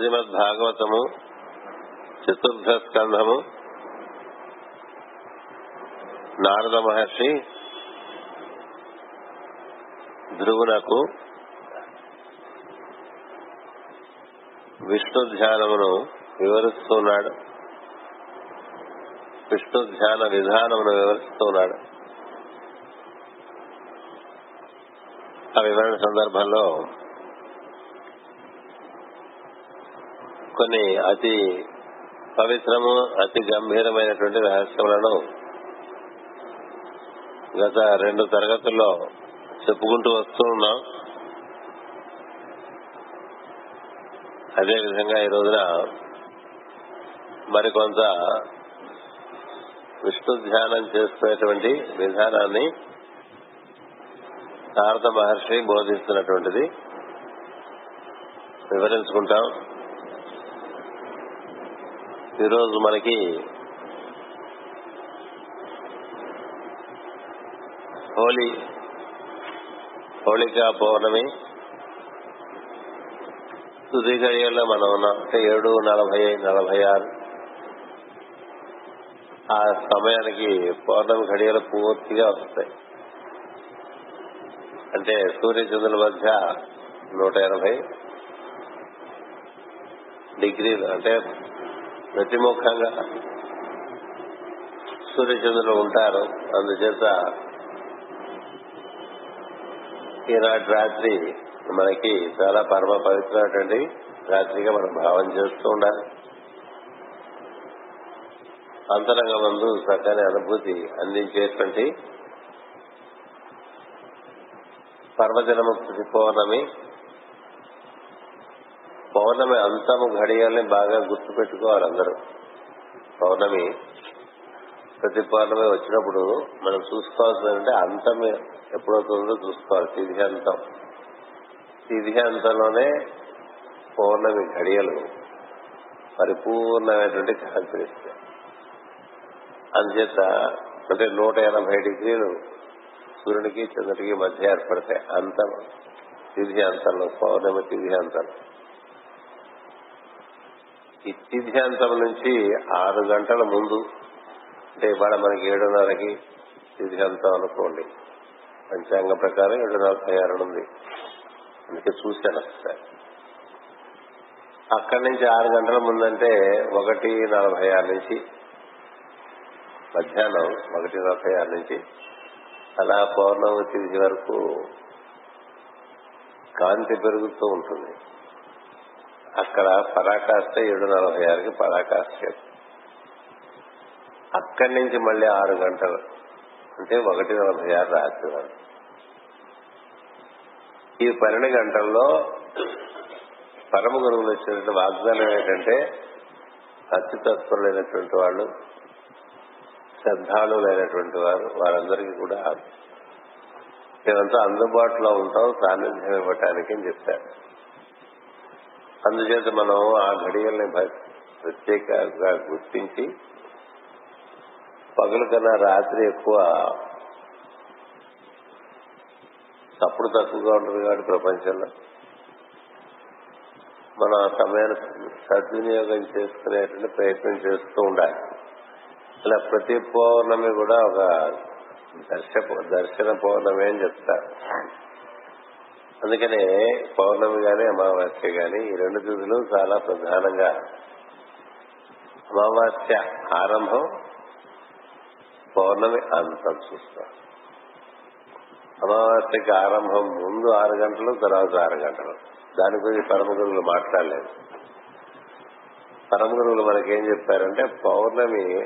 శ్రీమద్ భాగవతము చతుర్థ స్కంధము నారద మహర్షి ధ్రువునకు విష్ణు ధ్యానమును వివరిస్తున్నాడు. విష్ణు ధ్యాన విధానమును వివరిస్తున్నాడు. ఆ వివరణ సందర్భంలో కొన్ని అతి పవిత్రము అతి గంభీరమైనటువంటి రహస్యములను గత రెండు తరగతుల్లో చెప్పుకుంటూ వస్తూ ఉన్నాం. అదేవిధంగా ఈ రోజున మరికొంత విష్ణు ధ్యానం చేసుకునేటువంటి విధానాన్ని నారద మహర్షి బోధిస్తున్నటువంటిది. వివరించుకుంటాం. ఈరోజు మనకి హోలీ హోళికా పౌర్ణమి. తుది గడియల్లో మనం ఉన్నాం. అంటే ఏడు నలభై నలభై ఆరు. ఆ సమయానికి పౌర్ణమి గడియలు పూర్తిగా వస్తాయి. అంటే సూర్యచంద్రుల మధ్య నూట ఎనభై డిగ్రీలు అంటే ప్రతిముఖంగా సూర్యచంద్రులు ఉంటారు. అందుచేత ఈనాటి రాత్రి మనకి చాలా పరమ పవిత్రమైనటువంటి రాత్రిగా మనం భావం చేస్తూ ఉండాలి. అంతరంగ మందు చక్కని అనుభూతి అందించేటువంటి పర్వదినము పౌర్ణమి పౌర్ణమి అంతము ఘడియల్ని బాగా గుర్తు పెట్టుకోవాలి అందరూ. పౌర్ణమి ప్రతి పౌర్ణమి వచ్చినప్పుడు మనం చూసుకోవాల్సిందంటే అంతం ఎప్పుడవుతుందో చూసుకోవాలి తిథి అంతం. తిథి అంతంలోనే పౌర్ణమి ఘడియలు పరిపూర్ణమైనటువంటి కనిపిస్తాయి. అందుచేత అంటే నూట ఎనభై డిగ్రీలు సూర్యునికి చంద్రుడికి మధ్య ఏర్పడతాయి అంతం తిథి అంతంలో పౌర్ణమి తిథి అంతం ఈ అంతం నుంచి ఆరు గంటల ముందు అంటే ఇవాళ మనకి ఏడున్నరకి తిథ్యాంతం అనుకోండి. పంచాంగ ప్రకారం ఏడు నలభై ఆరు ఉంది. అందుకే చూశాను ఒకసారి. అక్కడి నుంచి ఆరు గంటల ముందంటే ఒకటి నలభై ఆరు నుంచి మధ్యాహ్నం ఒకటి నలభై ఆరు నుంచి అలా పౌర్ణమి తిరిగి వరకు కాంతి పెరుగుతూ ఉంటుంది. అక్కడ పరాకాష్ట ఏడు నలభై ఆరుకి పరాకాష్ట అక్కడి నుంచి మళ్ళీ ఆరు గంటలు. అంటే ఒకటి నలభై ఆరు రాత్రి వరకు. ఈ పన్నెండు గంటల్లో పరమ గురువులు వచ్చినటువంటి వాగ్దానం ఏంటంటే అత్యుతత్పరులైనటువంటి వాళ్ళు శ్రద్ధాళులైనటువంటి వారు వారందరికీ కూడా మేమంతా అందుబాటులో ఉంటాం సాన్నిధ్యం ఇవ్వటానికి అని చెప్పారు. అందుచేత మనం ఆ ఘడియల్ని ప్రత్యేకంగా గుర్తించి పగలు కన్నా రాత్రి ఎక్కువ తప్పుడు తక్కువగా ఉంటుంది కాబట్టి ప్రపంచంలో. మనం ఆ సమయాన్ని సద్వినియోగం చేసుకునేటువంటి ప్రయత్నం చేస్తూ ఉండాలి. అలా ప్రతి పౌర్ణమి కూడా ఒక దర్శ దర్శన పౌర్ణమి అని చెప్తారు. అందుకనే పౌర్ణమి గాని అమావాస్య గాని ఈ రెండు తిథులు చాలా ప్రధానంగా. అమావాస్య ఆరంభం పౌర్ణమి అంతం చూస్తాం. అమావాస్యకి ఆరంభం ముందు ఆరు గంటలు తర్వాత ఆరు గంటలు. దాని గురించి పరమ గురువులు మాట్లాడలేదు. పరమ గురువులు మనకేం చెప్పారంటే పౌర్ణమి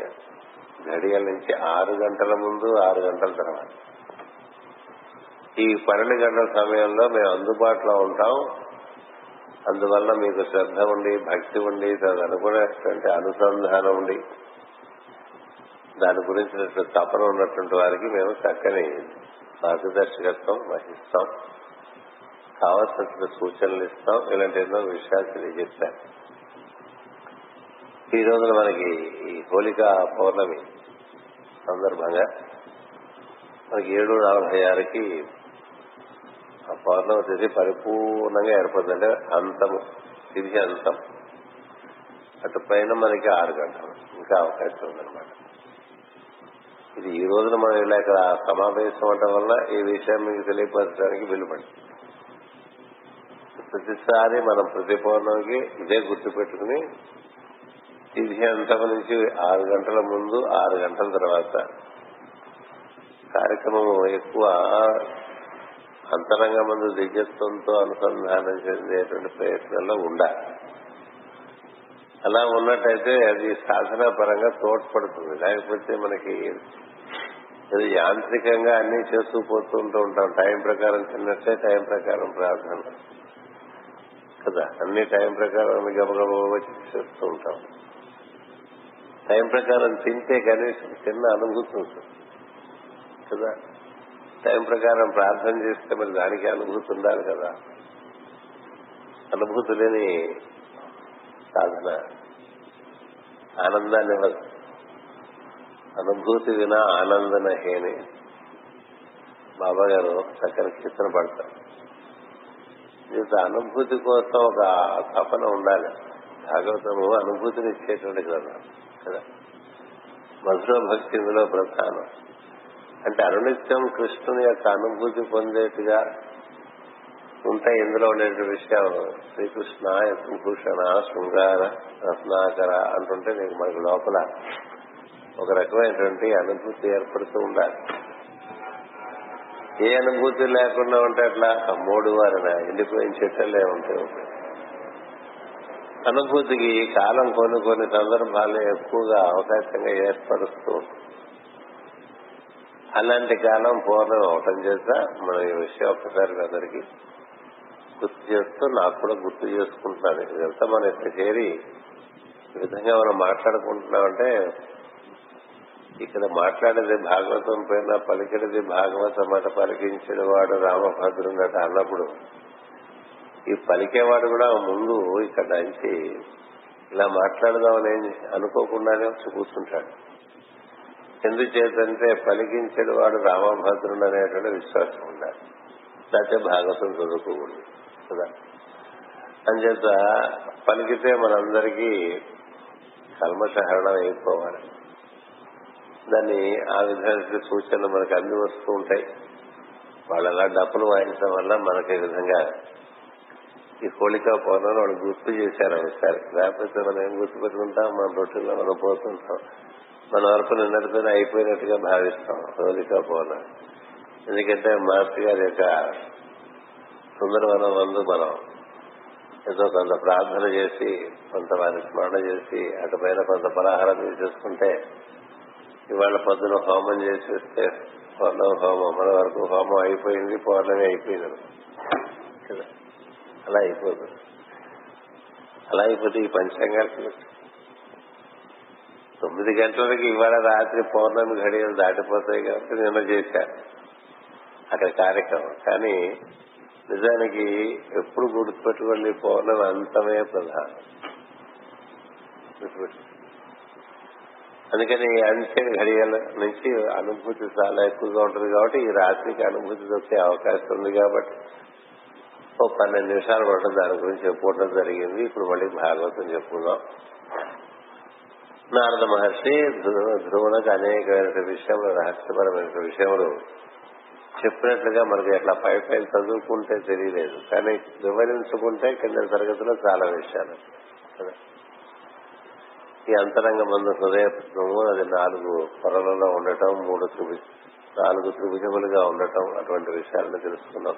ఘడియల నుంచి ఆరు గంటల ముందు ఆరు గంటల తర్వాత. ఈ పన్నెండు గంటల సమయంలో మేము అందుబాటులో ఉంటాం. అందువల్ల మీకు శ్రద్ధ ఉండి భక్తి ఉండి తదనుకునేటువంటి అనుసంధానం ఉండి దాని గురించినటువంటి తపన ఉన్నటువంటి వారికి మేము చక్కని మార్గదర్శకత్వం వహిస్తాం. కావలసిన సూచనలు ఇస్తాం. ఇలాంటి ఎన్నో విషయాలు తెలియజెప్పారు ఈ రోజున మనకి ఈ హోలికా పౌర్ణమి సందర్భంగా మనకి ఏడు నలభై ఆరుకి ఆ పౌర్ణమి తిథి పరిపూర్ణంగా ఏర్పడుతుంది అంటే అంతము తిథి అంతం. అటు పైన మనకి ఆరు గంటలు ఇంకా అవకాశం ఉందన్నమాట. ఇది ఈ రోజున మనం ఇలా ఇక్కడ సమావేశం అవడం వల్ల ఈ విషయం మీకు తెలియపరచడానికి వీలుపడి ప్రతిసారి మనం ప్రతి పౌర్ణమికి ఇదే గుర్తు పెట్టుకుని తిథి అంతం నుంచి ఆరు గంటల ముందు ఆరు గంటల తర్వాత కార్యక్రమం ఎక్కువ అంతరంగ మందు దివ్యత్వంతో అనుసంధానం చెందేటువంటి ప్రయత్నంలో ఉండాలి అలా ఉన్నట్టయితే అది సాధన పరంగా తోడ్పడుతుంది. లేకపోతే మనకి అది యాంత్రికంగా అన్ని చేస్తూ పోతూ ఉంటూ ఉంటాం. టైం ప్రకారం తిన్నట్టే టైం ప్రకారం ప్రార్థన. కదా? అన్ని టైం ప్రకారం గబగబ చేస్తూ ఉంటాం. టైం ప్రకారం తింటే కనీసం తిన్న అనుభూతి ఉంటుంది. కదా? టైం ప్రకారం ప్రార్థన చేస్తే మరి దానికి అనుభూతి ఉండాలి కదా. అనుభూతి లేని సాధన. ఆనందాన్ని అనుభూతి వినా ఆనందనహేని బాబా గారు చక్కని కీర్తన పడతారు. జీవిత అనుభూతి కోసం ఒక తపన ఉండాలి. భాగవతము అనుభూతిని ఇచ్చేటువంటి కదా. కదా. మధుర భక్తి ఇందులో ప్రధానం. అంటే అనునిత్యం కృష్ణుని యొక్క అనుభూతి పొందేట్టుగా ఉంటాయి ఇందులో ఉండే విషయం శ్రీకృష్ణ భూషణ శృంగార రత్నాకర అంటుంటే నీకు మనకు లోపల ఒక రకమైనటువంటి అనుభూతి ఏర్పడుతూ ఉండాలి. ఏ అనుభూతి లేకుండా ఉంటే అట్లా మూడు వారిన ఎండిపోయిన చెట్టలే ఉంటాయి. అనుభూతికి కాలం కొన్ని కొన్ని సందర్భాలు ఎక్కువగా అవకాశంగా ఏర్పరుస్తూ ఉంటుంది అలాంటి కాలం పూర్ణం అవటం చేత మనం ఈ విషయం ఒకసారి అందరికి గుర్తు చేస్తూ నాకు కూడా గుర్తు చేసుకుంటున్నాను ఇదంతా మనం ఇక్కడ చేరి ఈ విధంగా మనం మాట్లాడుకుంటున్నామంటే ఇక్కడ మాట్లాడేది భాగవతం పైన పలికినది భాగవతం మాట పలికించిన వాడు రామభద్రుడట అన్నప్పుడు ఈ పలికేవాడు కూడా ముందు ఇక్కడ నుంచి ఇలా మాట్లాడదామని అనుకోకుండానే వచ్చి కూర్చుంటాడు. ఎందుచేతంటే పలికించిన వాడు రామభద్రుడు అనేటువంటి విశ్వాసం ఉండాలి. లేకపోతే భాగవతం చదువుకోకూడదు కదా? అంచేత పలికితే మనందరికీ కల్మషహరణం అయిపోవాలి. దాన్ని ఆ విధంగా సూచనలు మనకు అన్ని వస్తూ ఉంటాయి. వాళ్ళు అలా డప్పులు వాయించడం వల్ల మనకి ఈ విధంగా ఈ హోళికా పౌర్ణమి వాళ్ళు గుర్తు చేశారు ఒకసారి. లేకపోతే మనం ఏం గుర్తు పెట్టుకుంటాం మన రొట్టెల్లో మనం పోతుంటాం. మన వరకు నిన్నటితో అయిపోయినట్టుగా భావిస్తాం. రోజుగా పౌర్ణమి ఎందుకంటే మాస్టర్ గారి యొక్క సుందరవనం వందు మనం ఏదో కొంత ప్రార్థన చేసి కొంత వారి స్మరణ చేసి అటుపైన కొంత పలాహారం చేసుకుంటే ఇవాళ పొద్దున హోమం చేసేస్తే పౌర్ణమి హోమం మన వరకు హోమం అయిపోయింది పౌర్ణమి అయిపోయింది. కదా? అలా అయిపోతుంది అలా అయిపోతే ఈ పంచాంగాలు తొమ్మిది గంటలకి ఇవాళ రాత్రి పౌర్ణమి ఘడియలు దాటిపోతాయి కాబట్టి నిన్న చేశారు అక్కడ కార్యక్రమం. కానీ నిజానికి ఎప్పుడు గుర్తుపెట్టుకోండి పౌర్ణమి అంతమే ప్రధానం. అందుకని అంచెడు ఘడియల నుంచి అనుభూతి చాలా ఎక్కువగా ఉంటుంది కాబట్టి ఈ రాత్రికి అనుభూతి దొరికే అవకాశం ఉంది కాబట్టి ఓ పన్నెండు నిమిషాలు పడటం దాని గురించి చెప్పుకోవడం జరిగింది. ఇప్పుడు మళ్ళీ భాగవతం చెప్పుకుందాం. నారద మహర్షి ధ్రువునకు అనేకమైన విషయములు రహస్యపరమైన విషయములు చెప్పినట్లుగా మనకి అట్లా పై పై చదువుకుంటే తెలియలేదు. కానీ వివరించుకుంటే కింద తరగతిలో చాలా విషయాలు. ఈ అంతరంగ మందు హృదయము అది నాలుగు పొరలలో ఉండటం మూడు త్రిభుజ నాలుగు త్రిభుజములుగా ఉండటం అటువంటి విషయాలను తెలుసుకున్నాం.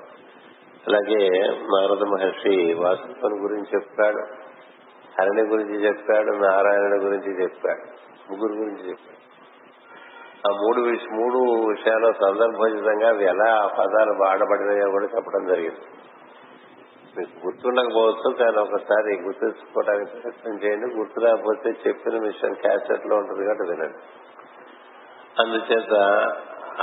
అలాగే నారద మహర్షి వాసుత్వం గురించి చెప్పాడు. హరిణి గురించి చెప్పాడు నారాయణుడి గురించి చెప్పాడు ముగ్గురు గురించి చెప్పాడు. ఆ మూడు మూడు విషయాలు సందర్భోచితంగా అవి ఎలా ఆ పదాలు వాడబడినాయో కూడా చెప్పడం జరిగింది. మీకు గుర్తుండకపోవచ్చు కానీ ఒకసారి గుర్తుంచుకోవడానికి ప్రయత్నం చేయండి. గుర్తు రాకపోతే చెప్పిన విషయం క్యాసెట్లో ఉంటుంది కాబట్టి వినండి. అందుచేత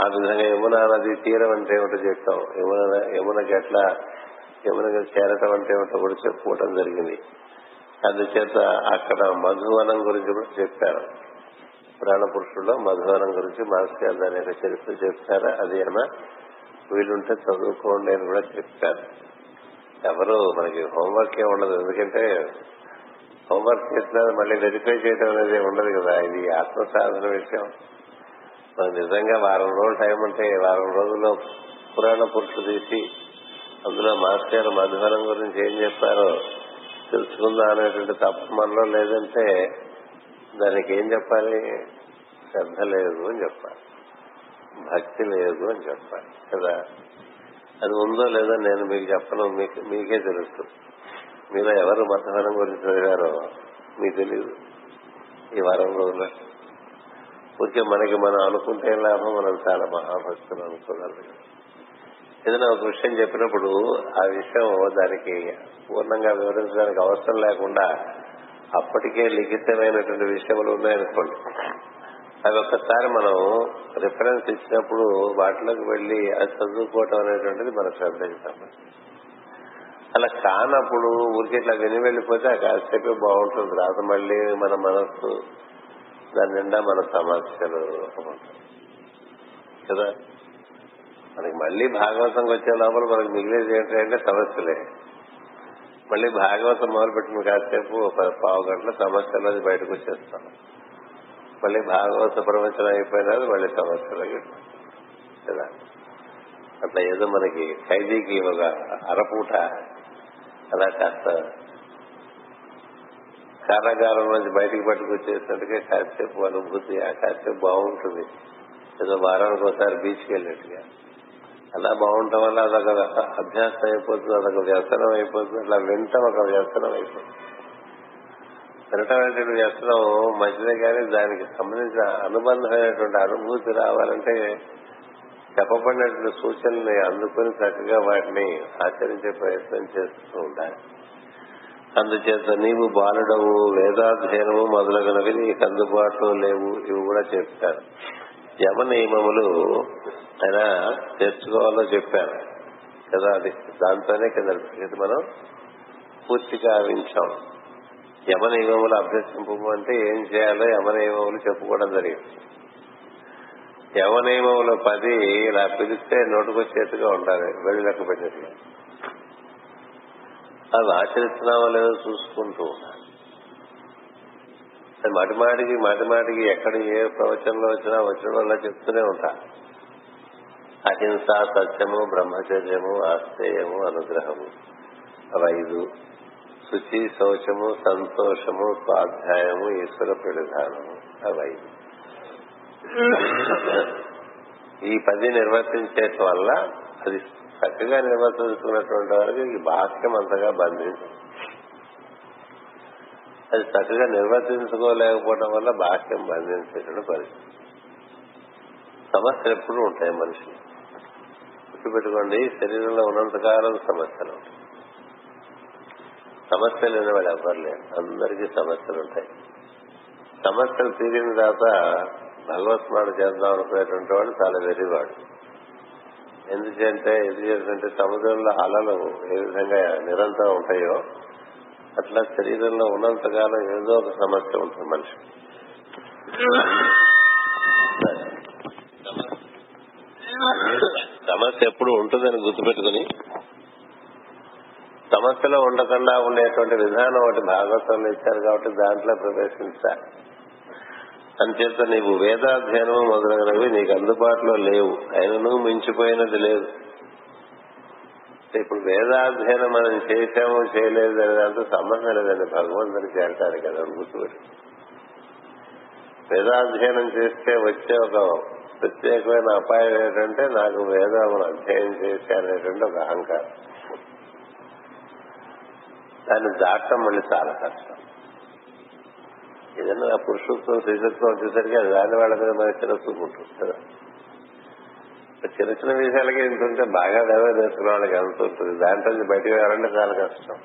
ఆ విధంగా యమునా నది తీరం అంటే ఏమిటో చెప్తాం. యమున యమునకి ఎట్లా యమునకి చేరటం అంటే ఏమిటో కూడా చెప్పుకోవటం జరిగింది. అందుచేత అక్కడ మధువనం గురించి కూడా చెప్పారు. పురాణ పురుషుల్లో మధువనం గురించి మాస్టర్ దాని యొక్క చరిత్ర చెప్తారా. అది ఏమైనా వీలుంటే చదువుకోండి అని కూడా చెప్తారు ఎవరు? మనకి హోంవర్క్ ఏ ఉండదు. ఎందుకంటే హోంవర్క్ చేసినా మళ్ళీ వెరిఫై చేయడం అనేది ఉండదు కదా. ఇది ఆత్మ సాధన విషయం. మనకు నిజంగా వారం రోజులు టైం ఉంటే వారం రోజుల్లో పురాణ పురుషులు తీసి అందులో మాస్టర్ మధువనం గురించి ఏం చెప్పారో తెలుసుకుందాం అనేటువంటి తప్ప మనలో లేదంటే దానికి ఏం చెప్పాలి? శ్రద్ధ లేదు అని చెప్పాలి. భక్తి లేదు అని చెప్పాలి కదా? అది ఉందో లేదో నేను మీకు చెప్పను మీకు మీకే తెలుసు. మీలో ఎవరు మతహనం గురించి చదివారో మీకు తెలియదు ఈ వారం రోజులు ఊరికే మనకి మనం అనుకుంటే లాభం మనం చాలా మహాభక్తులు అనుకోగలం. ఏదైనా ఒక విషయం చెప్పినప్పుడు ఆ విషయం దానికి పూర్ణంగా వివరించడానికి అవసరం లేకుండా అప్పటికే లిఖితమైనటువంటి విషయములు ఉన్నాయనుకోండి. అవి ఒక్కసారి మనం రిఫరెన్స్ ఇచ్చినప్పుడు వాటిలోకి వెళ్ళి అది చదువుకోవటం అనేటువంటిది మన శ్రద్ధకి సంబంధించి. అలా కానప్పుడు ఊరికి ఇట్లా విని వెళ్ళిపోతే ఆ కాసేపే బాగుంటుంది. తర్వాత మళ్ళీ మన మనస్సు దాని నిండా మన సమస్యలు. కదా? మనకి మళ్ళీ భాగవతంకి వచ్చే లోపల మనకు మిగిలేదు ఏంటంటే సమస్యలే. మళ్ళీ భాగవతం మొదలుపెట్టిన కాసేపు ఒక పావు గంటల సమస్యలు బయటకు వచ్చేస్తాం. మళ్ళీ భాగవత ప్రవచనం అయిపోయినా మళ్ళీ సమస్యలు కదా? అట్లా ఏదో మనకి ఖైదీకి ఒక అరపూట అలా కాస్త కారాగారం నుంచి బయటికి పట్టుకొచ్చేసినట్టుగా కాసేపు అనుభూతి ఆ కాసేపు బాగుంటుంది. ఏదో వారానికి ఒకసారి బీచ్కి వెళ్ళినట్టుగా. అలా బాగుండటం వల్ల అదొక అభ్యాసం అయిపోతుంది అదొక వ్యసనం అయిపోతుంది అలా వింటాం ఒక వ్యసనం అయిపోతుంది. వినటం అనేటువంటి వ్యసనం మంచిదే కానీ దానికి సంబంధించిన అనుబంధమైనటువంటి అనుభూతి రావాలంటే చెప్పబడినటువంటి సూచనల్ని అందుకుని చక్కగా వాటిని ఆచరించే ప్రయత్నం చేస్తూ ఉండాలి. అందుచేత నీవు బాలుడవు వేదాధ్యయనము మొదలగునవి నీకు అందుబాటులో లేవు ఇవి కూడా చెప్తారు. యమ నియమములు ఆయన తెచ్చుకోవాలో చెప్పారు. కదా అది? దాంతోనే కింద మనం పూర్తిగా ఆవించాం. యమ అభ్యసింపు అంటే ఏం చేయాలో యమ చెప్పుకోవడం జరిగింది. యమనియమములు పది ఇలా పిలిస్తే నోటుకొచ్చేట్టుగా ఉండాలి వెళ్ళి లెక్క పెట్టేట్టుగా అవి ఆచరిస్తున్నామో లేదో చూసుకుంటూ ఉండాలి మాటి మాటికి మాటి మాటికి ఎక్కడ ఏ ప్రవచనంలో వచ్చినా వచ్చిన వల్ల చెప్తూనే ఉంటా అహింస సత్యము బ్రహ్మచర్యము ఆస్థేయము అనుగ్రహము. అవి ఐదు. శుచి శౌచము సంతోషము స్వాధ్యాయము ఈశ్వర ప్రధానము అవి ఐదు. ఈ పది నిర్వర్తించేట వల్ల అది చక్కగా నిర్వర్తించుకున్నటువంటి వారికి ఈ బాహ్యం అంతగా బంధించదు. అది చక్కగా నిర్వర్తించుకోలేకపోవడం వల్ల బాహ్యం బంధించేటువంటి పరిస్థితి. సమస్యలు ఎప్పుడూ ఉంటాయి మనిషి గుర్తుపెట్టుకోండి శరీరంలో ఉన్నంతకాలం సమస్యలు ఉంటాయి. సమస్యలు లేని వాళ్ళు ఎవరు లేరు. అందరికీ సమస్యలు ఉంటాయి. సమస్యలు తీరిన తర్వాత భగవత్స్మరణ చేద్దాం అనుకునేటువంటి వాడు చాలా వెర్రివాడు ఎందుకంటే ఎందుకంటే సముద్రంలో అలలు ఏ విధంగా నిరంతరం ఉంటాయో అట్లా శరీరంలో ఉన్నంతకాలం ఏదో ఒక సమస్య ఉంటుంది మనిషి సమస్య. సమస్య ఎప్పుడు ఉంటుందని గుర్తుపెట్టుకుని సమస్యలో ఉండకుండా ఉండేటువంటి విధానం ఒకటి భాగవతంలో ఇచ్చారు కాబట్టి దాంట్లో ప్రవేశించాలి అంచేత నీవు వేదాధ్యయనం మొదలైనవి నీకు అందుబాటులో లేవు. అయినను మించిపోయినది లేదు. ఇప్పుడు వేదాధ్యయనం మనం చేశాము చేయలేదు అనేదాంతో సంబంధం లేదండి. భగవంతుని చేరటారు కదా గుర్తుపెట్టి వేదాధ్యయనం చేస్తే వచ్చే ఒక ప్రత్యేకమైన అపాయం ఏంటంటే నాకు వేదాలను అధ్యయనం చేశాననేటువంటి ఒక అహంకారం. దాన్ని దాటం మళ్ళీ చాలా కష్టం. ఏదైనా పురుషత్వం శ్రీసత్వం వచ్చేసరికి అది దాని వాళ్ళ మీద మనకి తెలుసుకుంటుంది కదా? చిన్న చిన్న విషయాలకి ఎంత ఉంటే బాగా డెవలప్ నేర్చుకున్న వాళ్ళకి ఎంత ఉంటుంది? దాంట్లో బయటకు వెళ్ళాలంటే చాలా కష్టం.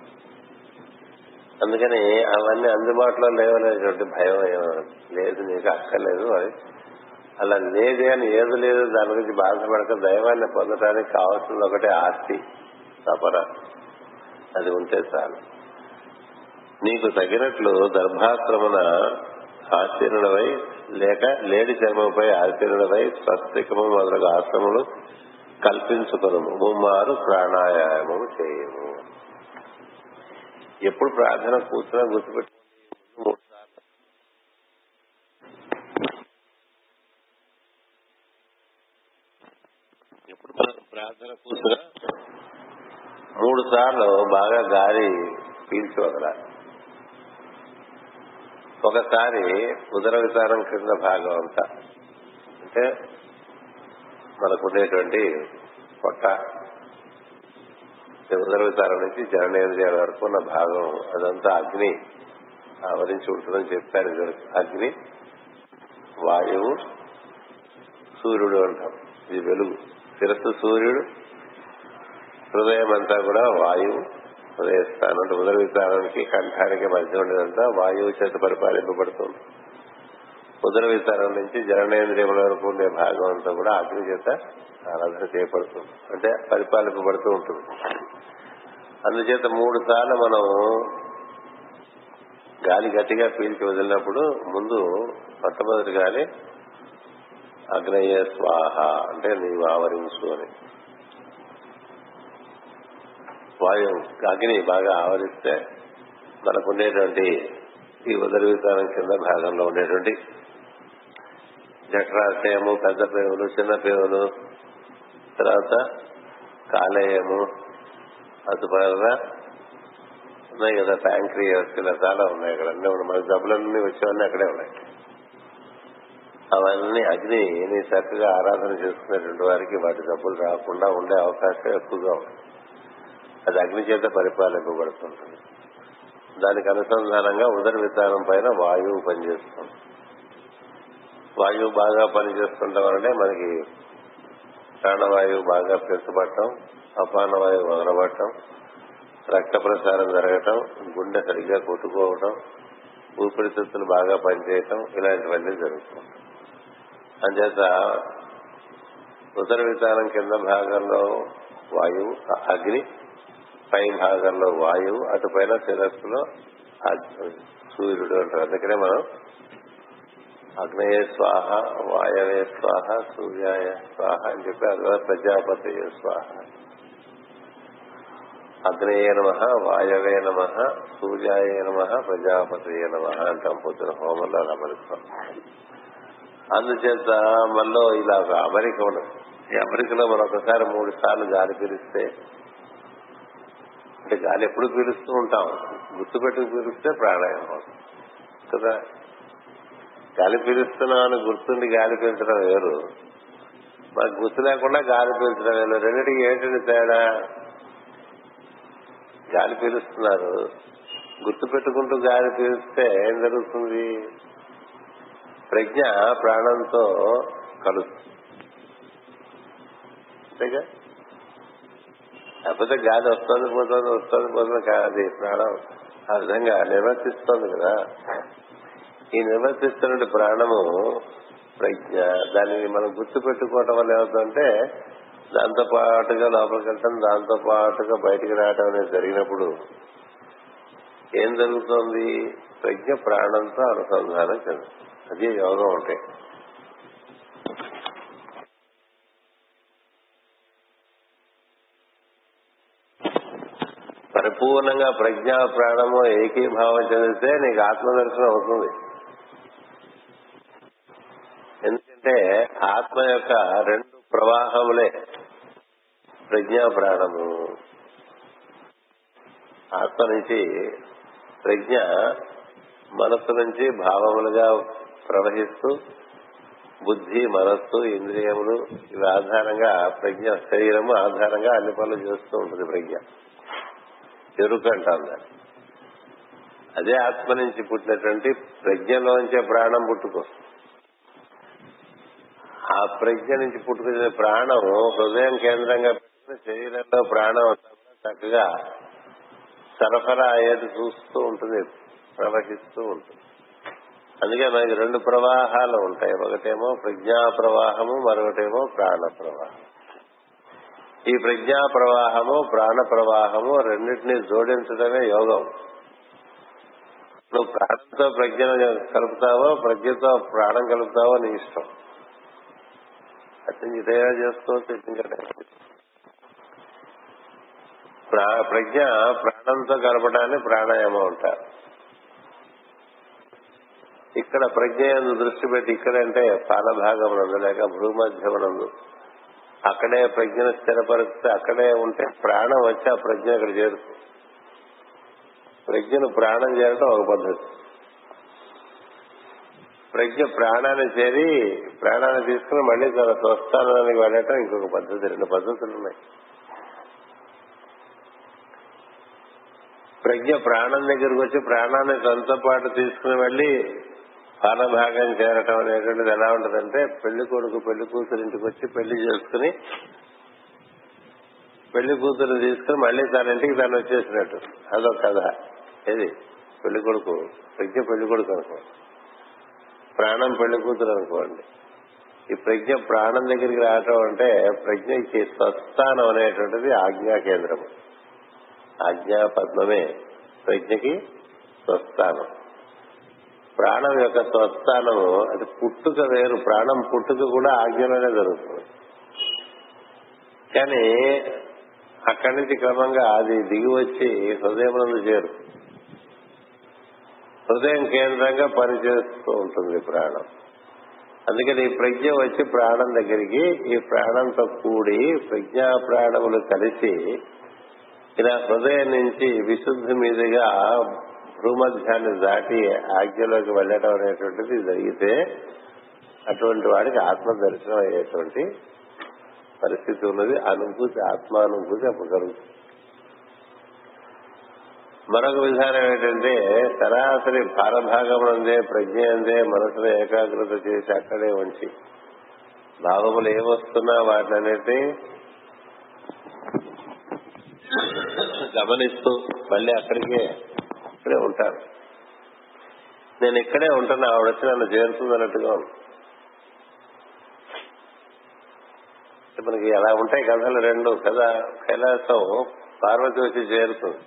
అందుకని అవన్నీ అందుబాటులో లేవనేటువంటి భయం లేదు. నీకు అక్కర్లేదు అది అలా లేదే అని ఏది లేదు దాని గురించి బాధపడక దైవాన్ని పొందడానికి కావాల్సింది ఒకటే ఆస్తి తపర అది ఉంటే చాలు. నీకు తగినట్లు దర్భాశ్రమున ఆశీనుడవై లేక లేడి చర్మపై ఆశీనుడవై స్వస్తికము మొదలగు ఆశ్రములు కల్పించుకును ముమ్మారు ప్రాణాయామము చేయము. ఎప్పుడు ప్రార్థన కూర్చున్నా గుర్తుపెట్టి పూర్తిగా మూడు సార్లు బాగా గాలి పీల్చి వదలాలి. ఒకసారి ఉదర విచారం కింద భాగం అంతా. అంటే మనకుండేటువంటి పొట్ట. ఉదర వితానం నుంచి జననేంద్రియాల వరకు ఉన్న భాగం అదంతా అగ్ని. ఆవరించి ఉంటుందని చెప్పారు ఇదివరకు. అగ్ని వాయువు సూర్యుడు అంటాం. ఇది వెలుగు. శిరస్సు సూర్యుడు హృదయం అంతా కూడా వాయువు హృదయ స్థానం అంటే ఉదర విస్తారానికి కంఠానికి మధ్య ఉండేదంతా వాయువు చేత పరిపాలింపబడుతుంది. ఉదర వితానం నుంచి జననేంద్రియముల వరకు ఉండే భాగం అంతా కూడా అగ్ని చేత ఆరాధన చేయబడుతుంది. అంటే పరిపాలింపబడుతూ ఉంటుంది. అందుచేత మూడు సార్లు మనం గాలి గట్టిగా పీల్చి వదిలినప్పుడు ముందు మొట్టమొదటి గాలి అగ్నయ స్వాహ అంటే నీవు ఆవరించు అని. వాయువు అగ్ని బాగా ఆవరిస్తే మనకు ఉండేటువంటి ఈ ఉదరవిధానం కింద భాగంలో ఉండేటువంటి జఠరాశయము పెద్ద పేవులు చిన్న పేవులు తర్వాత కాలేయము అటుపైన ఉన్నాయి కదా ప్యాంక్రియస్ ఇలా చాలా ఉన్నాయి అక్కడ. అన్నీ ఉన్నాయి. మన జబ్బులన్నీ వచ్చేవన్నీ అక్కడే ఉన్నాయి. అవన్నీ అగ్ని చక్కగా ఆరాధన చేసుకునేటువంటి వారికి వాటి జబ్బులు రాకుండా ఉండే అవకాశం ఎక్కువగా ఉంది. అది అగ్ని చేత పరిపాలింపబడుతుంటుంది. దానికి అనుసంధానంగా ఉదర విధానం పైన వాయువు పనిచేస్తుంది. వాయువు బాగా పనిచేస్తుండడం వల్లనే మనకి ప్రాణవాయువు బాగా పెంచబడటం అపాన వాయువు వదలబడటం రక్త ప్రసారం జరగటం గుండె సరిగ్గా కొట్టుకోవటం ఊపిరితిత్తులు బాగా పనిచేయటం ఇలాంటివన్నీ జరుగుతుంది అంచేత ఉత్తర విధానం కింద భాగంలో వాయువు అగ్ని పై భాగంలో వాయువు అటు పైన శిరస్సులో సూర్యుడు అంటారు. అందుకనే మనం అగ్నయే స్వాహ వాయవే స్వాహ సూర్యాయ స్వాహ అని చెప్పి అగ్ర ప్రజాపతి స్వాహ. అగ్నయే నమ వాయవే నమ సూర్యాయ నమ ప్రజాపతి నమ అంటాం పొద్దున హోమంలో అలా అందుచేత మనలో ఇలా ఒక అమెరిక ఉన్నది ఈ అమెరికలో మనం ఒకసారి మూడు సార్లు గాలి పీలిస్తే అంటే గాలి ఎప్పుడు పీలుస్తూ ఉంటాం. గుర్తుపెట్టుకు పీలిస్తే ప్రాణాయామం కదా? గాలి పీలుస్తున్నాం అని గుర్తుండి గాలి పీల్చడం వేరు. మనకు గుర్తు లేకుండా గాలి పీల్చడం వేరు. రెండింటికి ఏంటండి తేడా? గాలి పీలుస్తున్నారు. గుర్తు పెట్టుకుంటూ గాలి పీలిస్తే ఏం జరుగుతుంది? ప్రజ్ఞ ప్రాణంతో కలుస్తుంది. అంతేగా? లేకపోతే గాలి వస్తుంది పోతుంది వస్తుంది పోతుంది కాదు ప్రాణం. ఆ విధంగా నిర్వర్తిస్తోంది కదా. ఈ నిర్వర్తిస్తున్న ప్రాణము ప్రజ్ఞ. దానిని మనం గుర్తు పెట్టుకోవటం వల్ల ఏమవుతుందంటే దాంతో పాటుగా లోపలికి వెళ్ళటం దాంతో పాటుగా బయటికి రావటం అనేది జరిగినప్పుడు ఏం జరుగుతోంది? ప్రజ్ఞ ప్రాణంతో అనుసంధానం చెందుతుంది. అదే యోగం ఉంటాయి పరిపూర్ణంగా ప్రజ్ఞా ప్రాణము ఏకీభావం చెందితే నీకు ఆత్మదర్శనం అవుతుంది. ఎందుకంటే ఆత్మ యొక్క రెండు ప్రవాహములే ప్రజ్ఞా ప్రాణము. ఆత్మ నుంచి ప్రజ్ఞ మనస్సు నుంచి భావములుగా ప్రవహిస్తూ బుద్ధి మనస్సు ఇంద్రియములు ఇవి ఆధారంగా ప్రజ్ఞ శరీరము ఆధారంగా అన్ని పనులు చేస్తూ ఉంటుంది ప్రజ్ఞ. ఎరుక అంటాం దాన్ని. అదే ఆత్మ నుంచి పుట్టినటువంటి ప్రజ్ఞలోంచే ప్రాణం పుట్టుకొస్తుంది. ఆ ప్రజ్ఞ నుంచి పుట్టుకొచ్చిన ప్రాణం హృదయం కేంద్రంగా శరీరంలో ప్రాణం చక్కగా సరఫరా అయ్యేది చూస్తూ ఉంటుంది ప్రవహిస్తూ ఉంటుంది. అందుకే మనకి రెండు ప్రవాహాలు ఉంటాయి. ఒకటేమో ప్రజ్ఞా ప్రవాహము మరొకటేమో ప్రాణ ప్రవాహం ఈ ప్రజ్ఞా ప్రవాహము ప్రాణ ప్రవాహము రెండింటినీ జోడించడమే యోగం. నువ్వు ప్రాణంతో ప్రజ్ఞను కలుపుతావో ప్రజ్ఞతో ప్రాణం కలుపుతావో నీ ఇష్టం. అతను తయారు చేసుకోవచ్చు ప్రజ్ఞ ప్రాణంతో కలపడాన్ని ప్రాణాయామం అంటారు. ఇక్కడ ప్రజ్ఞయందు దృష్టి పెట్టి ఇక్కడంటే పాలభాగమునందు లేక భూమధ్యమునందు. అక్కడే ప్రజ్ఞను స్థిరపరిస్తే అక్కడే ఉంటే ప్రాణం వచ్చి ఆ ప్రజ్ఞ అక్కడ చేరుతుంది. ప్రజ్ఞను ప్రాణం చేరడం ఒక పద్ధతి. ప్రజ్ఞ ప్రాణాన్ని చేరి ప్రాణాన్ని తీసుకుని మళ్ళీ తన స్వస్థానానికి వెళ్ళటం ఇంకొక పద్ధతి. రెండు పద్ధతులు ఉన్నాయి. ప్రజ్ఞ ప్రాణం దగ్గరకు వచ్చి ప్రాణాన్ని తనతో పాటు తీసుకుని వెళ్ళి పానభాగం చేరటం అనేటువంటిది ఎలా ఉంటుందంటే పెళ్ళి కొడుకు పెళ్ళి కూతురు ఇంటికి వచ్చి పెళ్ళి చేసుకుని పెళ్ళి కూతురు తీసుకుని మళ్ళీ తన ఇంటికి తను వచ్చేసినట్టు. అదొక కథ. ఏది? పెళ్ళి కొడుకు. ప్రజ్ఞ పెళ్ళి కొడుకు అనుకో ప్రాణం పెళ్ళి కూతురు అనుకోండి. ఈ ప్రజ్ఞ ప్రాణం దగ్గరికి రావటం అంటే ప్రజ్ఞకి స్వస్థానం అనేటువంటిది ఆజ్ఞా కేంద్రము. ఆజ్ఞా పద్మమే ప్రజ్ఞకి స్వస్థానం. ప్రాణం యొక్క స్వస్థానము అది పుట్టుక వేరు ప్రాణం పుట్టుక కూడా ఆజ్ఞలోనే జరుగుతుంది. కానీ అక్కడి నుంచి క్రమంగా అది దిగి వచ్చి హృదయమునందు చేరు. హృదయం కేంద్రంగా పనిచేస్తూ ఉంటుంది ప్రాణం. అందుకని ఈ ప్రజ్ఞ వచ్చి ప్రాణం దగ్గరికి ఈ ప్రాణంతో కూడి ప్రజ్ఞా ప్రాణములు కలిసి ఇలా హృదయం నుంచి విశుద్ధి మీదుగా భూమధ్యాన్ని దాటి ఆజ్ఞలోకి వెళ్ళటం అనేటువంటిది జరిగితే అటువంటి వాడికి ఆత్మ దర్శనం అయ్యేటువంటి పరిస్థితి ఉన్నది. అనుభూతి ఆత్మానుభూతి అప్పుడు మరొక విధానం ఏంటంటే సరాసరి భారభాగం అందే ప్రజ్ఞ అందే మనసును ఏకాగ్రత చేసి అక్కడే ఉంచి భావములు ఏమొస్తున్నా అనేది గమనిస్తూ మళ్ళీ అక్కడికే ఇక్కడే ఉంటాను నేను ఇక్కడే ఉంటాను ఆవిడ వచ్చి నన్ను చేరుతుంది అన్నట్టుగా ఉంది. మనకి అలా ఉంటాయి కథలు రెండు కదా? కైలాసం పార్వతి వచ్చి చేరుతుంది.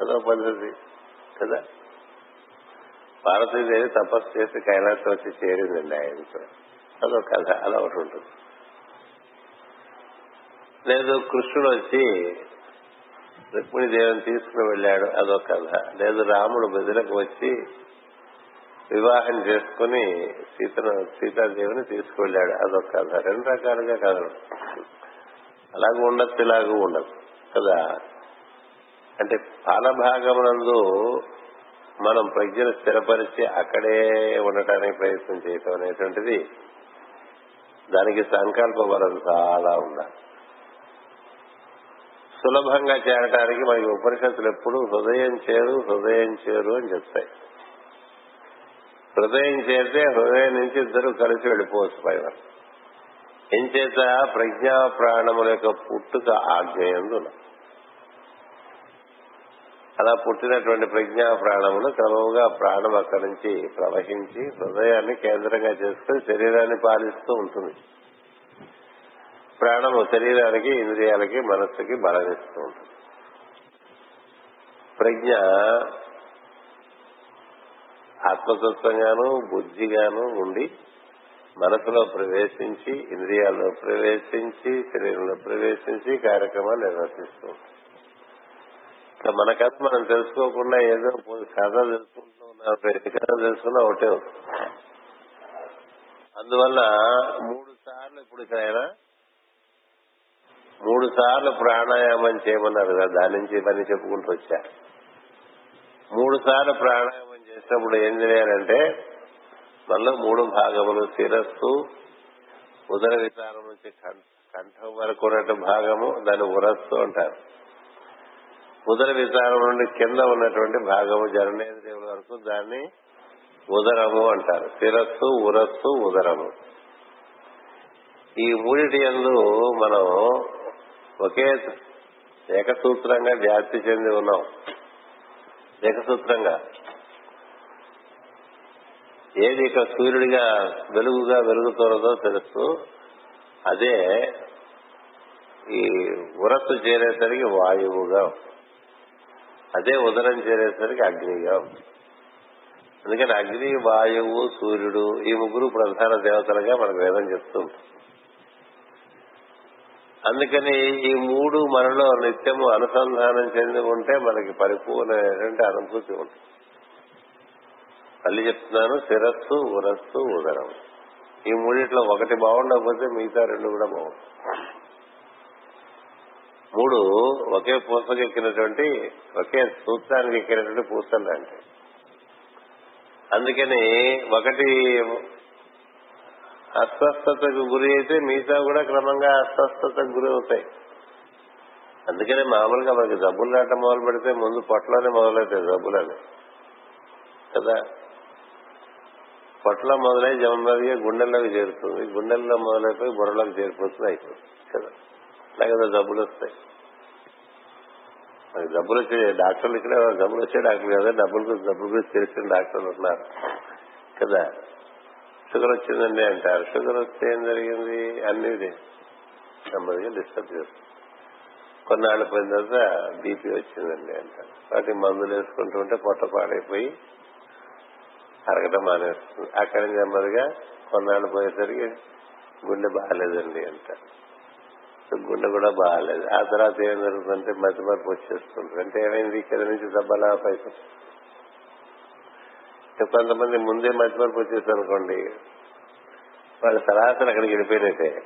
అదో పద్ధతి కదా? పార్వతీదేవి తపస్సు చేసి కైలాసం వచ్చి చేరిందండి ఆయనతో. అదో కథ అలా ఒకటి ఉంటుంది. లేదు కృష్ణుడు వచ్చి రుక్మిణి తీసుకుని వెళ్ళాడు అదొక కథ. లేదు రాముడు బదులకు వచ్చి వివాహం చేసుకుని సీతను సీతాదేవిని తీసుకువెళ్ళాడు. అదొక కథ. రెండు రకాలుగా కథలు. అలాగూ ఉండదు ఇలాగూ ఉండదు కదా? అంటే పాలభాగమునందు మనం ప్రజ్ఞను స్థిరపరిచి అక్కడే ఉండటానికి ప్రయత్నం చేయటం అనేటువంటిది దానికి సంకల్ప బలం చాలా ఉండాలి. సులభంగా చేరటానికి మనకి ఉపనిషత్తులు ఎప్పుడు హృదయం చేరు హృదయం చేరు అని చెప్తాయి. హృదయం చేరితే హృదయం నుంచి ఇద్దరు కలిసి వెళ్ళిపోవచ్చు పైన ఎంచేత ప్రజ్ఞా ప్రాణముల యొక్క పుట్టుక ఆజ్ఞయందు అలా పుట్టినటువంటి ప్రజ్ఞా ప్రాణములు క్రమంగా ప్రాణం అక్కడి నుంచి ప్రవహించి హృదయాన్ని కేంద్రంగా చేసుకుని శరీరాన్ని పాలిస్తూ ఉంటుంది. ప్రాణము శరీరానికి ఇంద్రియాలకి మనస్సుకి బలమిస్తూ ఉంటుంది. ప్రజ్ఞ ఆత్మతత్వంగాను బుద్ధిగాను ఉండి మనసులో ప్రవేశించి ఇంద్రియాల్లో ప్రవేశించి శరీరంలో ప్రవేశించి కార్యక్రమాలు నిర్వర్తిస్తూ ఉంటుంది. మన కథ మనం తెలుసుకోకుండా ఏదో కథ తెలుసుకుంటూ ఉన్నాం కథ తెలుసుకున్నా ఒకటే అందువల్ల మూడు సార్లు ఇప్పుడు ఇక్కడ మూడు సార్లు ప్రాణాయామం చేయమన్నారు కదా దాని నుంచి పని చెప్పుకుంటూ వచ్చా. మూడు సార్లు ప్రాణాయామం చేసినప్పుడు ఏం చేయాలంటే మనలో మూడు భాగములు శిరస్సు ఉదర విచారం నుంచి కంఠం వరకు ఉన్నట్టు భాగము దాన్ని ఉరస్సు అంటారు. ఉదర విచారం నుండి కింద ఉన్నటువంటి భాగము జననేంద్రియముల వరకు దాన్ని ఉదరము అంటారు. శిరస్సు ఉరస్సు ఉదరము. ఈ మూడిటి ఎందు మనం ఒకే ఏకసూత్రంగా వ్యాప్తి చెంది ఉన్నాం. ఏకసూత్రంగా. ఏది ఇక సూర్యుడిగా వెలుగుగా వెలుగుతున్నదో తెలుస్తూ అదే ఈ ఉరస్సు చేరేసరికి వాయువుగా అదే ఉదరం చేరేసరికి అగ్నిగా. అందుకని అగ్ని వాయువు సూర్యుడు ఈ ముగ్గురు ప్రధాన దేవతలుగా మనకు వేదం చెప్తుంది. అందుకని ఈ మూడు మనలో నిత్యము అనుసంధానం చెంది ఉంటే మనకి పరిపూర్ణమైనటువంటి అనుభూతి ఉంటుంది. మళ్ళీ చెప్తున్నాను శిరస్సు ఉరస్సు ఉదరం. ఈ మూడిట్లో ఒకటి బాగుండకపోతే మిగతా రెండు కూడా బాగుంటాయి మూడు ఒకే పూసకు ఎక్కినటువంటి ఒకే సూత్రానికి ఎక్కినటువంటి పూసలు అంటే. అందుకని ఒకటి అస్వస్థతకు గురి అయితే మిగతా కూడా క్రమంగా అస్వస్థతకు గురి అవుతాయి. అందుకనే మామూలుగా మనకి జబ్బులు రావటం మొదలు పెడితే ముందు పొట్టలోనే మొదలవుతాయి జబ్బులని కదా? పొట్టలో మొదలై జమ్మదిగా గుండెల్లోకి చేరుతుంది. గుండెల్లో మొదలైపోయి బుర్రలోకి చేరిపోతుంది అయిపోతుంది. కదా? కదా జబ్బులు వస్తాయి. మనకి జబ్బులు వచ్చే డాక్టర్లు ఇక్కడ జబ్బులు వచ్చే డాక్టర్ కదా డబ్బులు జబ్బులు గురించి తెలిసిన డాక్టర్లు ఉన్నారు. కదా? షుగర్ వచ్చిందండి అంటారు షుగర్ వస్తే ఏం జరిగింది? అన్ని నెమ్మదిగా డిస్టర్బ్ చేస్తుంది కొన్నాళ్ళు పోయిన తర్వాత బీపీ వచ్చిందండి అంటారు వాటికి మందులు వేసుకుంటూ ఉంటే పొట్ట పాడైపోయి అరగటం మానేస్తుంది. అక్కడి నుంచి నెమ్మదిగా కొన్నాళ్ళు పోయేసరికి గుండె బాగాలేదండి అంటారు గుండె కూడా బాగాలేదు. ఆ తర్వాత ఏం జరుగుతుందంటే మధ్య మరపు వచ్చేస్తుంది అంటే ఏమైంది? ఇక్కడ నుంచి దెబ్బలా పైకి కొంతమంది ముందే మధ్య మరపు వచ్చేసి అనుకోండి వాళ్ళు సరాసరి అక్కడికి వెళ్ళిపోయినట్టే.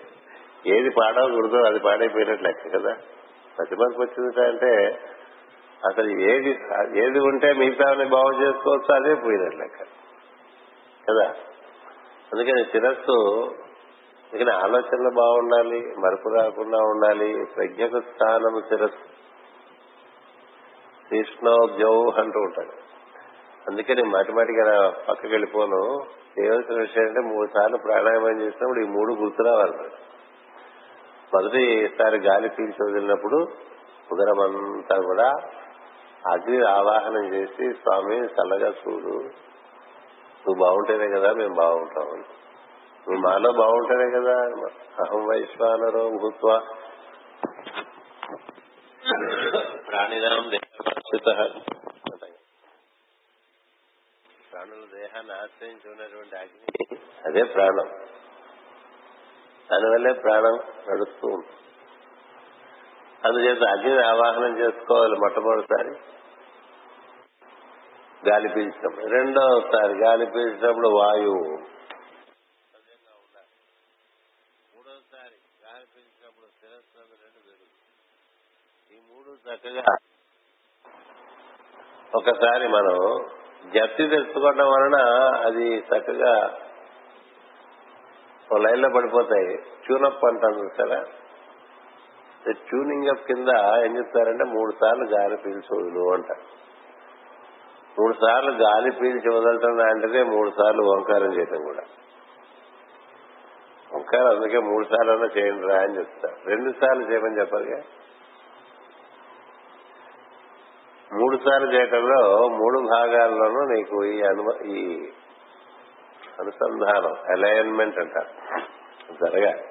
ఏది పాడవకూడదో అది పాడైపోయినట్టు లెక్క కదా. మధ్య మరపు వచ్చింది అంటే అసలు ఏది ఏది ఉంటే మిగతాని బాగు చేసుకోవచ్చు అదే పోయినట్టు లెక్క. కదా? అందుకని శిరస్సు అందుకని ఆలోచనలు బాగుండాలి మరుపు రాకుండా ఉండాలి ప్రజ్ఞకు స్థానము శిరస్సు. కృష్ణోద్యోహ్ అంటూ ఉంటాడు అందుకని అలా పక్కకి వెళ్ళిపోను. చేయవలసిన విషయం అంటే మూడు సార్లు ప్రాణాయామం చేసినప్పుడు ఈ మూడు గుర్తురావాలి మొదటిసారి గాలి పీల్చి వదిలినప్పుడు ఉదరం అంతా కూడా అగ్ని ఆవాహనం చేసి స్వామి చల్లగా చూడు. నువ్వు బాగుంటేనే కదా మేము బాగుంటాం. నువ్వు మాలో బాగుంటేనే కదా. అహం వైశ్వానరో భూత్వ. ప్రాణిధనం దేహస్థిత ప్రాణుల దేహాన్ని ఆశ్రయించి ఉన్నటువంటి అగ్ని. అదే ప్రాణం. దానివల్లే ప్రాణం నడుస్తూ ఉంటుంది. అందుచేత అగ్నిని ఆవాహనం చేసుకోవాలి మొట్టమొదటిసారి. గాలి పీల్చినప్పుడు. రెండవసారి గాలి పీల్చినప్పుడు వాయువు. మూడవసారి గాలి పీల్చినప్పుడు శిరస్సు రెండు పెరుగు ఈ మూడు చక్కగా ఒకసారి మనం జప్తి తెలుసుకోవడం వలన అది చక్కగా ఓ లైన్లో పడిపోతాయి. ట్యూనప్ అంటాం చూసారా? ట్యూనింగ్ అప్ కింద ఏం చెప్తారంటే మూడు సార్లు గాలి పీల్చి వదులు అంటారు మూడు సార్లు గాలి పీల్చి వదలటం అంటే మూడు సార్లు ఓంకారం చేయటం కూడా. ఓంకారం అందుకే మూడు సార్లు చేయండి రా అని చెప్తారు. రెండు సార్లు చేయమని చెప్పాలిగా? మూడు సార్లు చేయటంలో మూడు భాగాల్లోనూ నీకు ఈ అను ఈ అనుసంధానం అలైన్మెంట్ అంటారు. జరగాలి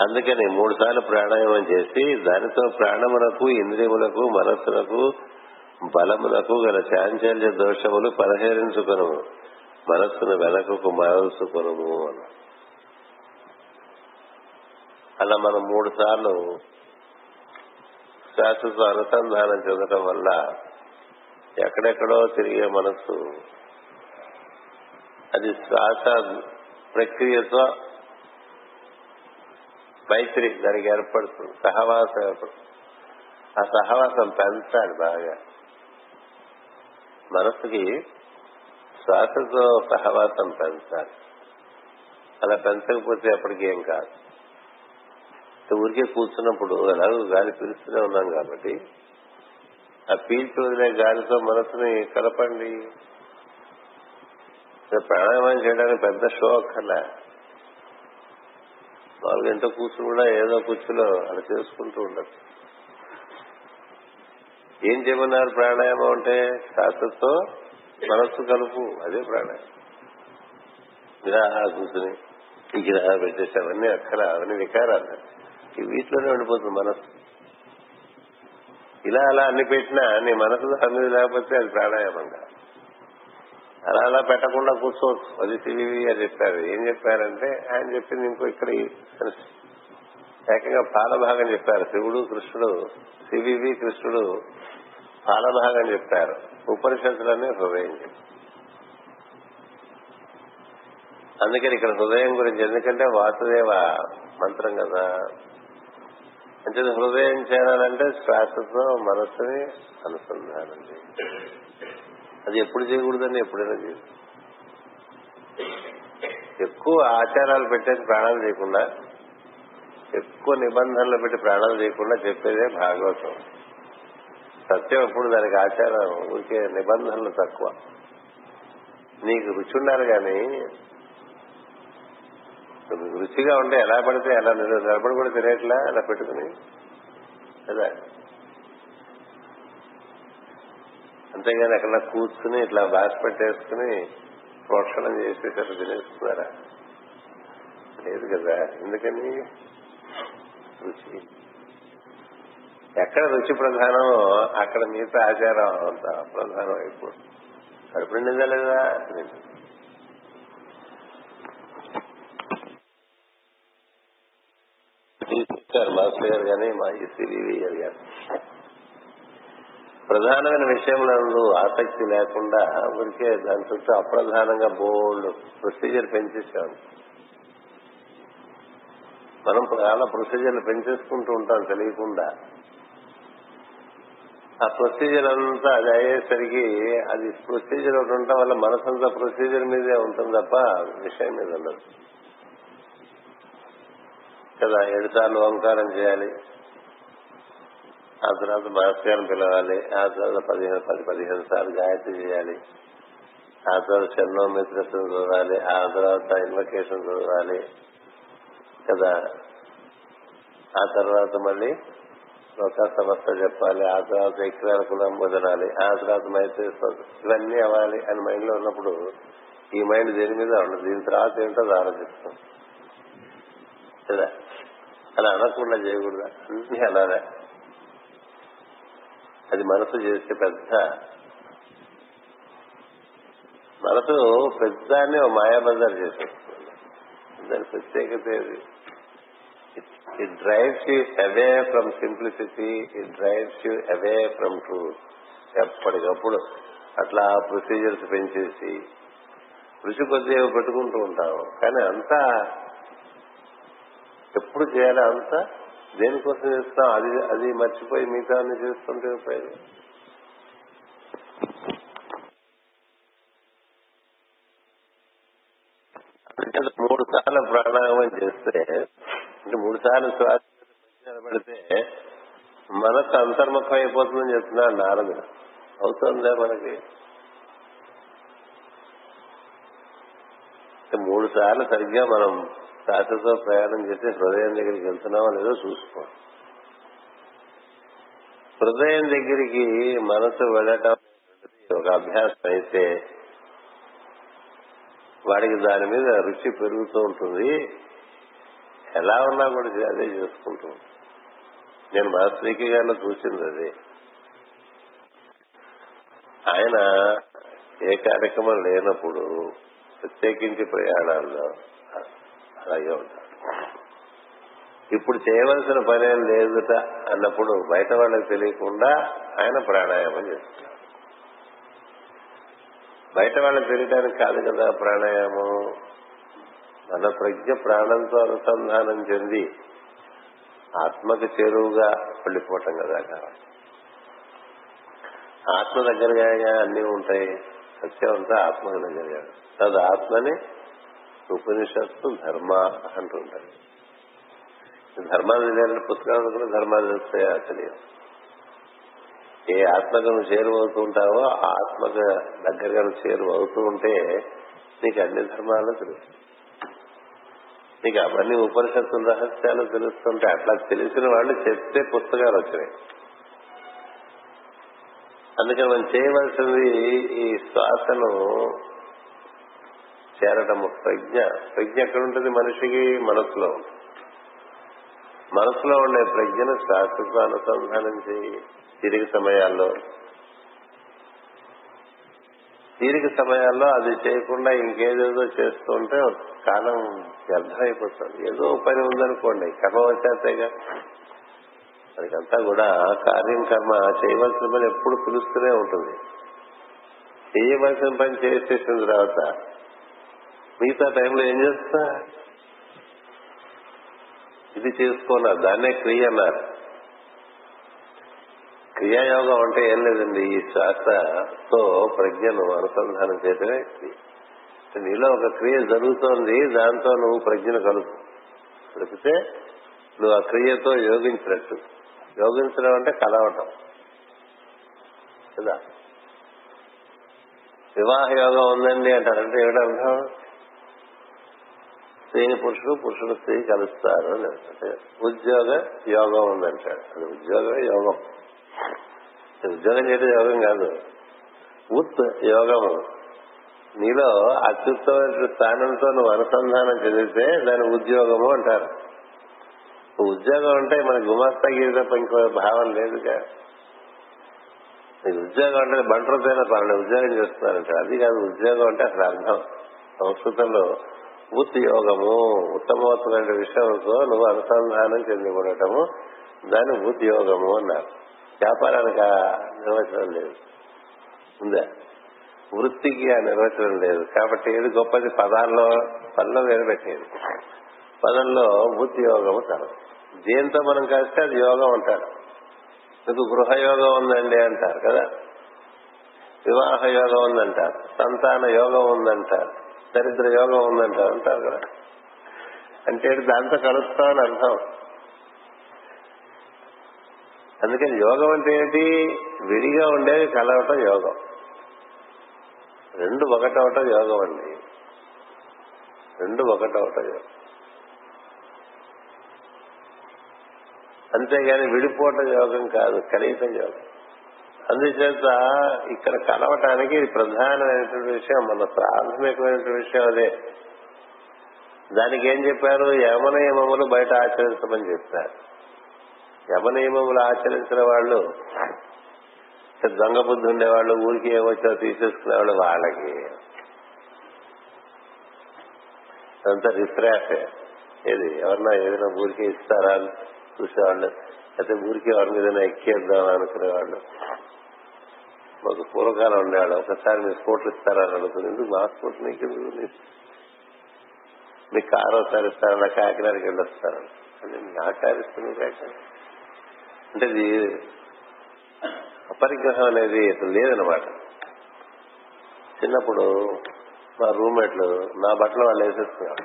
అందుకని మూడు సార్లు ప్రాణాయామం చేసి దానితో ప్రాణములకు ఇంద్రియములకు మనస్సులకు బలములకు గల చాంచల్య దోషములు పరిహరించుకును. మనస్సును వెనకకు మరల్చుకును అన్న అలా మనం మూడు సార్లు శ్వాసతో అనుసంధానం చెందడం వల్ల ఎక్కడెక్కడో తిరిగే మనస్సు. అది శ్వాస ప్రక్రియతో మైత్రి దానికి ఏర్పడుతుంది. సహవాసం ఏర్పడుతుంది. ఆ సహవాసం పెంచాలి బాగా. మనసుకి శ్వాసతో సహవాసం పెంచాలి. అలా పెంచకపోతే అప్పటికి ఏం కాదు. ఊరికే కూర్చున్నప్పుడు ఎలాగో గాలి పీలుస్తూనే ఉన్నాం కాబట్టి ఆ పీల్చి వదిలే గాలితో మనసుని కలపండి. ప్రాణాయామం చేయడానికి పెద్ద షో అక్కర్లే. వాళ్ళు ఎంతో కూర్చుని కూడా ఏదో కూర్చులో అలా చేసుకుంటూ ఉండదు ఏం చేయమన్నారు ప్రాణాయామం అంటే? శ్వాసతో మనస్సు కలుపు. అదే ప్రాణాయామం. ఇలా కూర్చుని ఇలా పెట్టేసి అవన్నీ అక్కర అవన్నీ వికారాలు. ఈ వీటిలోనే ఉండిపోతుంది మనస్సు ఇలా అలా అన్ని పెట్టినా నీ మనసు అన్ని లేకపోతే అది ప్రాణాయామంగా. అలా అలా పెట్టకుండా కూర్చోవచ్చు. అది సివివి అని చెప్పారు. ఏం చెప్పారంటే ఆయన చెప్పింది ఇంకో ఇక్కడ ఏకంగా పాలభాగం చెప్పారు. శివుడు కృష్ణుడు సివివి కృష్ణుడు పాలభాగం చెప్పారు. ఉపనిషత్తులనే హృదయం చెప్పారు. అందుకని ఇక్కడ హృదయం గురించి ఎందుకంటే వాసుదేవ మంత్రం కదా. అంటే హృదయం చేరాలంటే శ్వాసతో మనస్సుని అనుసంధానం చేయాలి అది ఎప్పుడు చేయకూడదని ఎప్పుడైనా చేయాలి ఎక్కువ ఆచారాలు పెట్టేసి ప్రాణాలు చేయకుండా ఎక్కువ నిబంధనలు పెట్టి ప్రాణాలు చేయకుండా చెప్పేదే భాగవతం. సత్యం ఎప్పుడు దానికి ఆచారం ఊరికే నిబంధనలు తక్కువ. నీకు రుచి ఉండాలి కానీ రుచిగా ఉంటే ఎలా పడితే ఎలా నిలబడి కూడా తినేట్లా అలా పెట్టుకుని. కదా అంతేగాని అక్కడ కూర్చుని ఇట్లా బాస్ పెట్టేసుకుని ప్రోక్షణం చేసేటట్టు తినేస్తున్నారా? లేదు కదా. ఎందుకని? రుచి. ఎక్కడ రుచి ప్రధానమో అక్కడ మిగతా ఆచారం అంత ప్రధానం అయిపోతుంది కడుపు నిండిందా లేదా? నిండింది. గారు కానీ మా ఈ సిరివి కానీ ప్రధానమైన విషయంలో ఆసక్తి లేకుండా ఊరికే దాని చుట్టూ అప్రధానంగా బోల్డ్ ప్రొసీజర్ పెంచేసాం. మనం చాలా ప్రొసీజర్లు పెంచేసుకుంటూ ఉంటాం తెలియకుండా. ఆ ప్రొసీజర్ అంతా అది అయ్యేసరికి అది ప్రొసీజర్ ఒకటి ఉండటం వల్ల మనసంతా ప్రొసీజర్ మీదే ఉంటుంది తప్ప విషయం మీద ఉండదు. కదా ఏడు సార్లు ఓంకారం చేయాలి. ఆ తర్వాత భాస్కరం పిలవాలి. ఆ తర్వాత పదిహేను పది పదిహేను సార్లు గాయత్రి చేయాలి. ఆ తర్వాత చెన్నో మిత్రత్వం చదవాలి. ఆ తర్వాత ఇన్వకేషన్ చదవాలి. కదా? ఆ తర్వాత మళ్ళీ లోక సమస్త చెప్పాలి. ఆ తర్వాత ఎక్రాల కులం వదనాలి ఆ తర్వాత మైత్రి ఇవన్నీ అవ్వాలి అని మైండ్లో ఉన్నప్పుడు ఈ మైండ్ దేని మీద ఉండదు? దీని తర్వాత ఏంటో ఆలోచిస్తాం. కదా? అలా అనకుండా చేయకూడదా? అన్ని అలానే. అది మనసు చేసే పెద్ద మనసు పెద్దాన్ని ఓ మాయాబజార్ చేసేస్తుంది. దాని ప్రత్యేకత ఏది? It drives you away from simplicity it drives you away from truth ఎప్పటికప్పుడు అట్లా ప్రొసీజర్స్ పెంచేసి రుచి కొద్ది పెట్టుకుంటూ ఉంటాం కానీ అంతా ఎప్పుడు చేయాలి అంతా? దేనికోసం చేస్తాం? అది అది మర్చిపోయి మిగతా అన్ని చేస్తుంటే ఉపయోగం? మూడు సార్లు ప్రాణాయామం చేస్తే అంటే మూడు సార్లు శ్వాస నిలబడితే మనసు అంతర్ముఖం అయిపోతుందని చెప్తున్నాడు నారదుడు. అవుతుందా మనకి. మూడు సార్లు సరిగ్గా మనం శ్వాసతో ప్రయాణం చేసి హృదయం దగ్గరికి వెళ్తున్నామో లేదో చూసుకో. హృదయం దగ్గరికి మనసు వెళ్ళటం ఒక అభ్యాసం అయితే వాడికి దాని మీద రుచి పెరుగుతూ ఉంటుంది. ఎలా ఉన్నా కూడా అదే చేసుకుంటూ నేను మా శ్రీకి గారిలో చూసింది అది. ఆయన ఏ కార్యక్రమం లేనప్పుడు ప్రత్యేకించి ప్రయాణాల్లో అలాగే ఇప్పుడు చేయవలసిన పనేం లేదుట అన్నప్పుడు బయట వాళ్ళకి తెలియకుండా ఆయన ప్రాణాయామం చేస్తాడు బయట వాళ్ళకి తెలియడానికి కాదు కదా ప్రాణాయామం. మన ప్రజ్ఞ ప్రాణంతో అనుసంధానం చెంది ఆత్మకు చేరువుగా వెళ్ళిపోవటం కదా కావాలి ఆత్మ దగ్గరగా అన్ని ఉంటాయి. సత్యం అంతా ఆత్మకు దగ్గరగా. తదు ఆత్మని ఉపనిషత్తు ధర్మ అంటుంటారు. ధర్మాలు తెలియాలంటే పుస్తకాలు కూడా ధర్మాలు తెలుస్తాయా? తెలియదు. ఏ ఆత్మకు నువ్వు చేరువవుతూ ఉంటావో ఆ ఆత్మకు దగ్గరగా నువ్వు చేరువవుతూ ఉంటే నీకు అన్ని ధర్మాలు తెలుస్తాయి. నీకు అవన్నీ ఉపనిషత్తుల రహస్యాలు తెలుస్తుంటే అట్లా తెలిసిన వాళ్ళు చెప్తే పుస్తకాలు వచ్చినాయి. అందుకని మనం చేయవలసింది ఈ శ్వాసను చేరటము. ప్రజ్ఞ. ప్రజ్ఞ ఎక్కడుంటుంది మనిషికి? మనసులో మనసులో ఉండే ప్రజ్ఞను శ్వాసకు అనుసంధానం చేయి. తిరిగి సమయాల్లో. తీరిక సమయాల్లో అది చేయకుండా ఇంకేదేదో చేస్తుంటే కాలం వ్యర్థమైపోతుంది. ఏదో పని ఉందనుకోండి కర్మ వచ్చేస్తేగా మనకంతా కూడా కార్యం కర్మ చేయవలసిన పని ఎప్పుడు పిలుస్తూనే ఉంటుంది. చేయవలసిన పని చేసేసిన తర్వాత మిగతా టైంలో ఏం చేస్తా? ఇది చేసుకోనా? దాన్నే క్రియ అన్నారు. క్రియాయోగం అంటే ఏం లేదండి ఈ శ్వాసతో ప్రజ్ఞను అనుసంధానం చేయటమే క్రియ. నీలో ఒక క్రియ జరుగుతోంది దాంతో నువ్వు ప్రజ్ఞను కలుపు. కలిపితే నువ్వు ఆ క్రియతో యోగించినట్టు. యోగించడం అంటే కలవటం. కదా? వివాహ యోగం ఉందండి అంటారంటే ఏమిటర్థం? స్త్రీని పురుషుడు పురుషుడు స్త్రీ కలుస్తారు అని అంటే ఉద్యోగ యోగం ఉందంటాడు అది ఉద్యోగమే యోగం. ఉద్యోగం చేయడం యోగం కాదు. ఉత్ యోగము. నీలో అత్యుత్తమైన స్థానంతో నువ్వు అనుసంధానం చెందితే దాని ఉద్యోగము అంటారు. ఉద్యోగం అంటే మన గుమాస్తా గీత తప్ప ఇంకో భావం లేదుగా. ఉద్యోగం అంటే బంటరుతైన పర్లేదు ఉద్యోగం చేస్తున్నారంటే అది కాదు. ఉద్యోగం అంటే అసలు అర్థం. సంస్కృతంలో ఉద్యోగము ఉత్తమోత్తమైన విషయంతో నువ్వు అనుసంధానం చెంది ఉండటము దాని ఉత్ యోగము అన్నారు. వ్యాపారానికి నిర్వచనం లేదు. ఉందా? వృత్తికి ఆ నిర్వచనం లేదు. కాబట్టి ఏది గొప్పది? పదాల్లో పనిలో వేరబెట్టేది పదంలో బుద్ధి యోగము తరం. దేంతో మనం కలిస్తే అది యోగం అంటారు. మీకు గృహయోగం ఉందండి అంటారు కదా? వివాహ యోగం ఉందంటారు. సంతాన యోగం ఉందంటారు. దరిద్ర యోగం ఉందంట అంటారు కదా. అంటే దాంతో కలుస్తామని అర్థం. అందుకని యోగం అంటే ఏంటి? విడిగా ఉండేది కలవటం యోగం. రెండు ఒకటవటం యోగం అండి. రెండు ఒకటవటం యోగం. అంతేగాని విడిపోవటం యోగం కాదు కనీసం యోగం. అందుచేత ఇక్కడ కలవటానికి ఇది ప్రధానమైనటువంటి విషయం మన ప్రాథమికమైనటువంటి విషయం అదే. దానికి ఏం చెప్పారు? యమ నియమములు బయట ఆచరించమని చెప్పారు. యమ నియమములు ఆచరించిన వాళ్ళు దొంగ బుద్ధి ఉండేవాళ్ళు ఊరికి ఏమొచ్చో తీసేసుకునేవాళ్ళు వాళ్ళకి. అంత రిఫ్రాఫే ఏది? ఎవరన్నా ఏదైనా ఊరికే ఇస్తారా అని చూసేవాళ్ళు. అయితే ఊరికి వారి మీద ఎక్కేద్దాం అనుకునేవాళ్ళు. మాకు పూర్వకాలం ఉండేవాడు ఒకసారి మీ స్పోర్ట్లు ఇస్తారని అనుకుని ఎందుకు మా స్పోర్ట్ నీకు మీ కారు ఒకసారి ఇస్తారన్న నా కాకినాడకి వెళ్ళొస్తారు అంటే నా కారు ఇస్తుంది కాకినాడ. అంటే ఇది అపరిగ్రహం అనేది అసలు లేదనమాట చిన్నప్పుడు మా రూమ్మేట్లు నా బట్టలు వాళ్ళు వేసేస్తున్నారు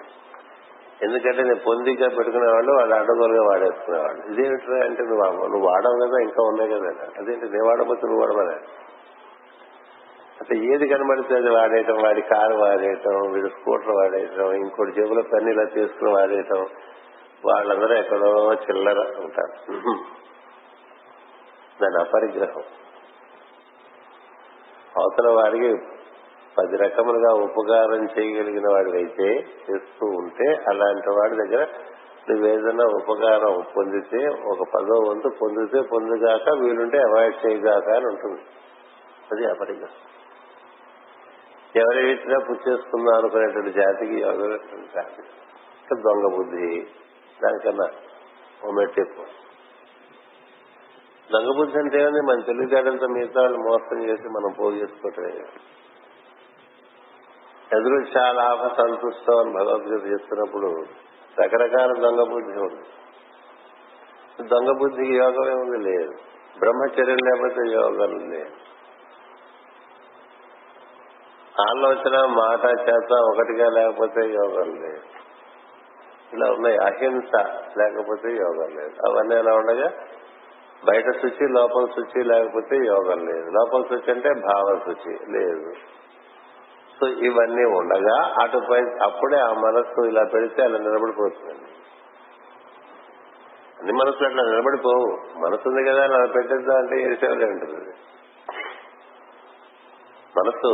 ఎందుకంటే నేను పొందిగా పెట్టుకునేవాళ్ళు వాళ్ళు అడ్డగోలుగా వాడేసుకునేవాళ్ళు. ఇదేమిట్రా అంటే నువ్వు నువ్వు వాడవు కదా ఇంకా ఉన్నాయి కదా అదేంటి? నేను వాడకపోతే నువ్వు వాడమనే అంటే ఏది కనబడితే అది వాడేయటం వాడి కారు వాడేయటం వీడు స్కూటర్ వాడేయటం ఇంకోటి జేబులో పెన్ను ఇలా తీసుకుని వాడేయటం వాళ్ళందరూ ఎక్కడో చిల్లర ఉంటారు. దాని అపరిగ్రహం. అవతల వాడికి పది రకములుగా ఉపకారం చేయగలిగిన వాడివైతే చేస్తూ ఉంటే అలాంటి వాడి దగ్గర నువ్వేదైనా ఉపకారం పొందితే ఒక పదో వంతు పొందితే పొందుగాక వీలుంటే అవాయిడ్ చేయగాక అని ఉంటుంది. అది అపరిగ్రహం ఎవరి వీటినా చేసుకుందాం అనుకునేటువంటి జాతికి ఎవరైనటువంటి జాతి దొంగ బుద్ధి దానికన్నా ఓ మెట్టు ఎక్కువ. దొంగ బుద్ధి అంటే మన తెలివితేటలతో మిగతా వాళ్ళు మోసం చేసి మనం పోగు చేసుకోవటమే ఎదురు చాలా ఆప సంతుష్టం అని భగవద్గీత చేస్తున్నప్పుడు రకరకాల దొంగ బుద్ధి ఉంది. దొంగ బుద్ధికి యోగం ఏముంది లేదు. బ్రహ్మచర్యం లేకపోతే యోగం లేదు. ఆలోచన మాట చేత ఒకటిగా లేకపోతే యోగం లేదు. ఇలా ఉన్నాయి. అహింస లేకపోతే యోగం లేదు. అవన్నీ ఎలా ఉండగా బయట శుచి లోపల శుచి లేకపోతే యోగం లేదు. లోపల శుచి అంటే భావ శుచి లేదు. సో ఇవన్నీ ఉండగా అటుపై అప్పుడే ఆ మనస్సు ఇలా పెడితే అలా నిలబడిపోతుందండి. అన్ని మనసులు అట్లా నిలబడిపోవు. మనసు ఉంది కదా అలా పెట్టేద్దాం అంటే ఏసేవాళ్ళే ఉంటుంది మనసు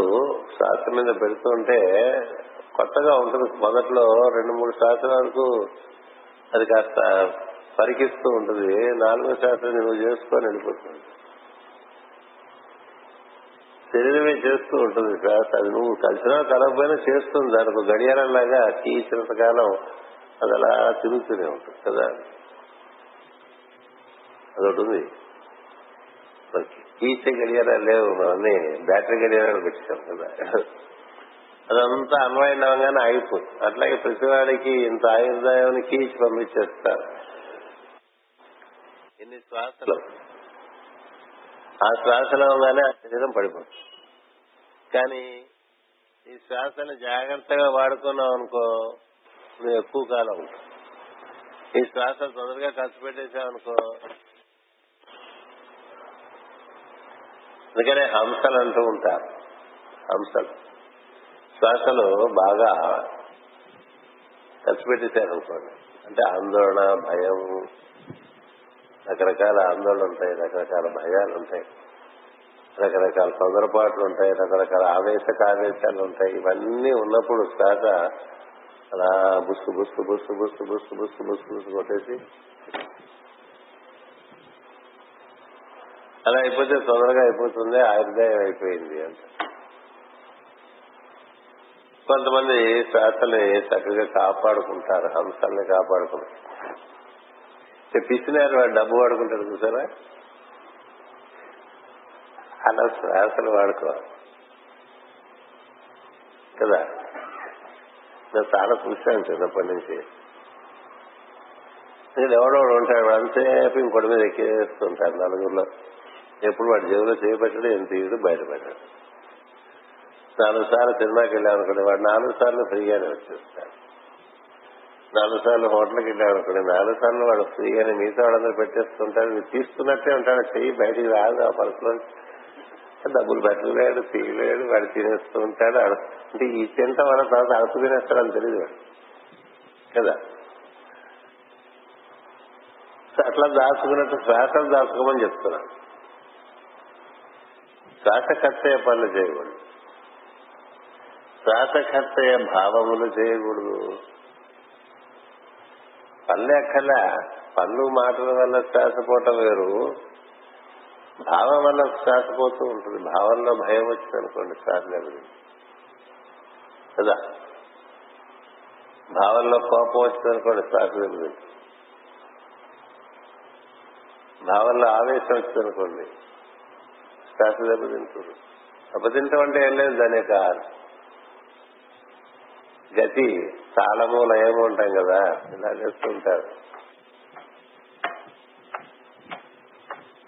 శాస్త్రం మీద పెడుతుంటే కొత్తగా ఉంటుంది. మొదట్లో రెండు మూడు శాస్త్రాల వరకు అది కాస్త పరికిస్తూ ఉంటుంది. నాలుగో శాస్త్రం నువ్వు చేసుకొని వెళ్ళిపోతుంది. శరీరమే చేస్తూ ఉంటుంది శ్వాస అది నువ్వు కలిసినా కలగపోయినా చేస్తుంది దానికి గడియారం లాగా కీ ఇచ్చినంత కాలం అది అలా తిరుగుతూనే ఉంటుంది కదా. అదొకటి ఉంది. కీ ఇచ్చే గడియారాలు లేవు. మనల్ని బ్యాటరీ గడియారాలు పెట్టాం కదా. అదంతా అన్వయం అవ్వగానే ఆగిపోతుంది. అట్లాగే ప్రతివాడికి ఇంత ఆయుర్దాయం కీచి పంపించేస్తారు. ఎన్ని శ్వాసలు? ఆ శ్వాసలో ఉండగానే ఆ శరీరం పడిపోతుంది. కానీ ఈ శ్వాసను జాగ్రత్తగా వాడుకున్నావు అనుకో నువ్వు ఎక్కువ కాలం ఉంటావు. ఈ శ్వాస తొందరగా ఖర్చు పెట్టేసావు అనుకో అందుకనే హంసలు అంటూ ఉంటారు. హంసలు. శ్వాసలు బాగా ఖర్చు పెట్టేశారనుకోండి అంటే ఆందోళన భయం రకరకాల ఆందోళనలు ఉంటాయి రకరకాల భయాలు ఉంటాయి. రకరకాల తొందరపాట్లు ఉంటాయి రకరకాల ఆవేశక ఆవేశాలు ఉంటాయి. ఇవన్నీ ఉన్నప్పుడు శ్వాస అలా బుస్సు బుస్సు బుస్సు బుస్సు బుస్సు బుస్సు బుస్సు బుస్సు కొట్టేసి అలా అయిపోతే తొందరగా అయిపోతుంది ఆయుర్దాయం అయిపోయింది అంట. కొంతమంది శ్వాసని చక్కగా కాపాడుకుంటారు హంసల్ని కాపాడుకుంటారు. పిచ్చినారు వాడు డబ్బు వాడుకుంటాడు చూసారా? అలా శ్వాసలు వాడుకోవాలి కదా? నేను చాలా చూశాను చిన్నప్పటి నుంచి. నేను ఎవడో ఉంటాడు అంతసేపు ఇంకోటి మీద ఎక్కేస్తుంటారు నలుగురిలో. ఎప్పుడు వాడు జేబులో చేపట్టడు ఎంత తీయడు బయటపడ్డాడు నాలుగు సార్లు సినిమాకి వెళ్ళాం అనుకోండి వాడు నాలుగు సార్లు ఫ్రీగానే వచ్చేస్తాడు. నాలుగు సార్లు హోటల్కి వెళ్ళాడు అనుకోండి నాలుగు సార్లు వాడు ఫ్రీగానే మిగతా వాళ్ళందరూ పెట్టేస్తుంటాడు నువ్వు తీసుకున్నట్టే ఉంటాడు చెయ్యి బయటికి రాదు ఆ పర్సులో. డబ్బులు పెట్టలేడు తీయలేడు వాడు తినేస్తూ ఉంటాడు అంటే ఈ చింత వల్ల తర్వాత అడుపు తినేస్తాడని తెలియదు వాడు. కదా? అట్లా దాచుకున్నట్టు శ్వాసలు దాచుకోమని చెప్తున్నాను శ్వాసకర్తయ్య పనులు చేయకూడదు. శ్వాస శ్వాసకర్తయ్య భావములు చేయకూడదు. పనులు ఎక్కల పనులు మాటల వల్ల శ్వాసపోవటం వేరు. భావం వల్ల శ్వాసపోతూ ఉంటుంది. భావంలో భయం వచ్చింది అనుకోండి శ్వాస లేదు కదా? భావంలో కోపం వచ్చింది అనుకోండి శ్వాస లేదు భావంలో ఆవేశం వచ్చింది అనుకోండి శ్వాస దెబ్బతింటుంది దెబ్బతింటాం అంటే ఏం లేదు దాని యొక్క గతి తాళము లయము ఉంటాం కదా ఇలా చేస్తుంటారు.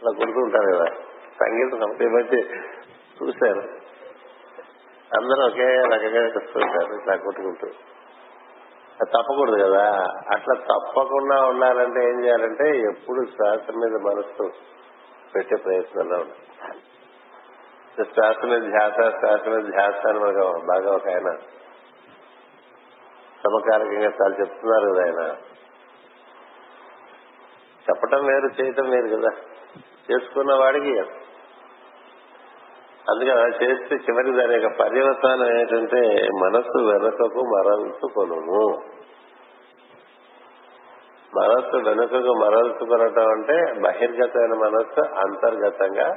అలా కొడుతుంటారు కదా. సంగీతం ఈ మధ్య చూశారు. అందరూ ఒకే రకంగా వస్తుంటారు ఇట్లా కొట్టుకుంటూ. తప్పకూడదు కదా. అట్లా తప్పకుండా ఉండాలంటే ఏం చేయాలంటే ఎప్పుడు శ్వాస మీద మనసు పెట్టే ప్రయత్నంలో ఉండాలి. శ్వాస మీద ధ్యాస శ్వాస మీద ధ్యాస అని మనకు బాగా ఒక ఆయన సమకాలికంగా చాలా చెప్తున్నారు కదా ఆయన. చెప్పటం వేరు చేయటం వేరు కదా. చేసుకున్న వాడికి అందుకని అలా చేస్తే చివరి దాని యొక్క పర్యవసానం ఏంటంటే మనస్సు వెనుకకు మరల్చుకొను మనస్సు వెనుకకు మరల్చుకొనటం అంటే బహిర్గతమైన మనస్సు అంతర్గతంగా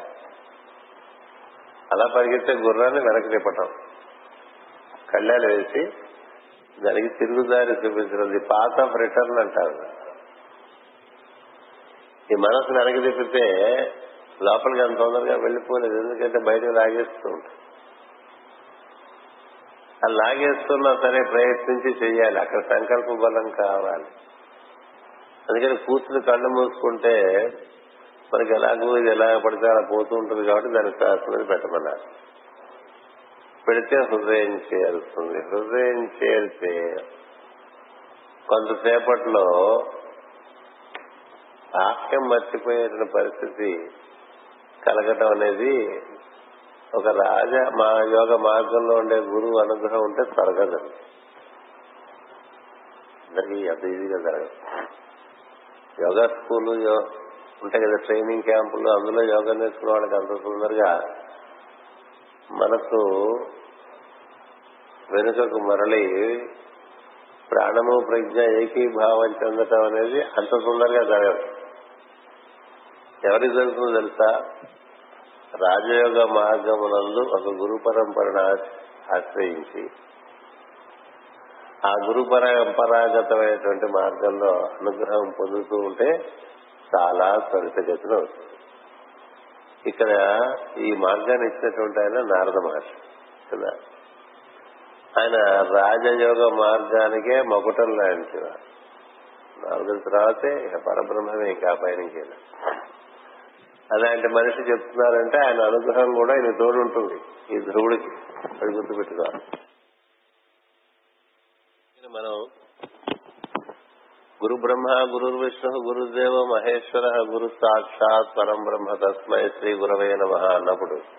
అలా పరిగెత్తే గుర్రాన్ని వెనక్కి తిప్పటం. కళ్యాలు వేసి దానికి తిరుగుదారి చూపించినది. పాత పాత్ ఆఫ్ రిటర్న్ అంటారు. ఈ మనసు వెనక్కి తిప్పితే లోపలికి అంత తొందరగా వెళ్ళిపోలేదు. ఎందుకంటే బయటకు లాగేస్తూ ఉంటుంది అది లాగేస్తున్నా సరే ప్రయత్నించి చెయ్యాలి. అక్కడ సంకల్ప బలం కావాలి. అందుకని కూర్చుని కళ్ళు మూసుకుంటే మనకి ఎలాగో ఇది ఎలా పడితే అలా పోతూ ఉంటుంది కాబట్టి దాని శాస్త్రం పెట్టమన్నారు. పెడితే హృదయం చేరుతుంది హృదయం చేరితే కొంతసేపట్లో వాక్యం మర్చిపోయేటువంటి పరిస్థితి కలగటం అనేది ఒక రాజ మా యోగ మార్గంలో ఉండే గురువు అనుగ్రహం ఉంటే జరగదండి అందరికీ అంత ఈజీగా జరగదు. యోగా స్కూల్ ఉంటాయి కదా ట్రైనింగ్ క్యాంపులు అందులో యోగా నేర్చుకున్న వాళ్ళకి అంత సుందరగా మనసు వెనుకకు మరలి ప్రాణము ప్రజ్ఞ ఏకీభావం చెందటం అనేది అంత సుందరంగా జరగదు. ఎవరికి జరుగుతుందో తెలుసా? రాజయోగ మార్గమునందు ఒక గురు పరంపరను ఆశ్రయించి ఆ గురు పరంపరాగతమైనటువంటి మార్గంలో అనుగ్రహం పొందుతూ ఉంటే చాలా త్వరితగతిన అవుతుంది ఇక్కడ ఈ మార్గాన్ని ఇచ్చినటువంటి ఆయన నారద మహర్షి. కదా? ఆయన రాజయోగ మార్గానికే మకుటం లాంటి నాలుగు తర్వాతే ఇక పరబ్రహ్మమే ఇంకా పైనకి అలాంటి మనిషి చెప్తున్నారంటే ఆయన అనుగ్రహం కూడా ఆయన తోడు ఉంటుంది ఈ ధ్రువుడికి. అది గుర్తుపెట్టుకోవాలి. మనం గురు బ్రహ్మ గురు విష్ణు గురుదేవ మహేశ్వర గురు సాక్షాత్ పరం బ్రహ్మ తస్మై శ్రీ గురవే నమ అన్నప్పుడు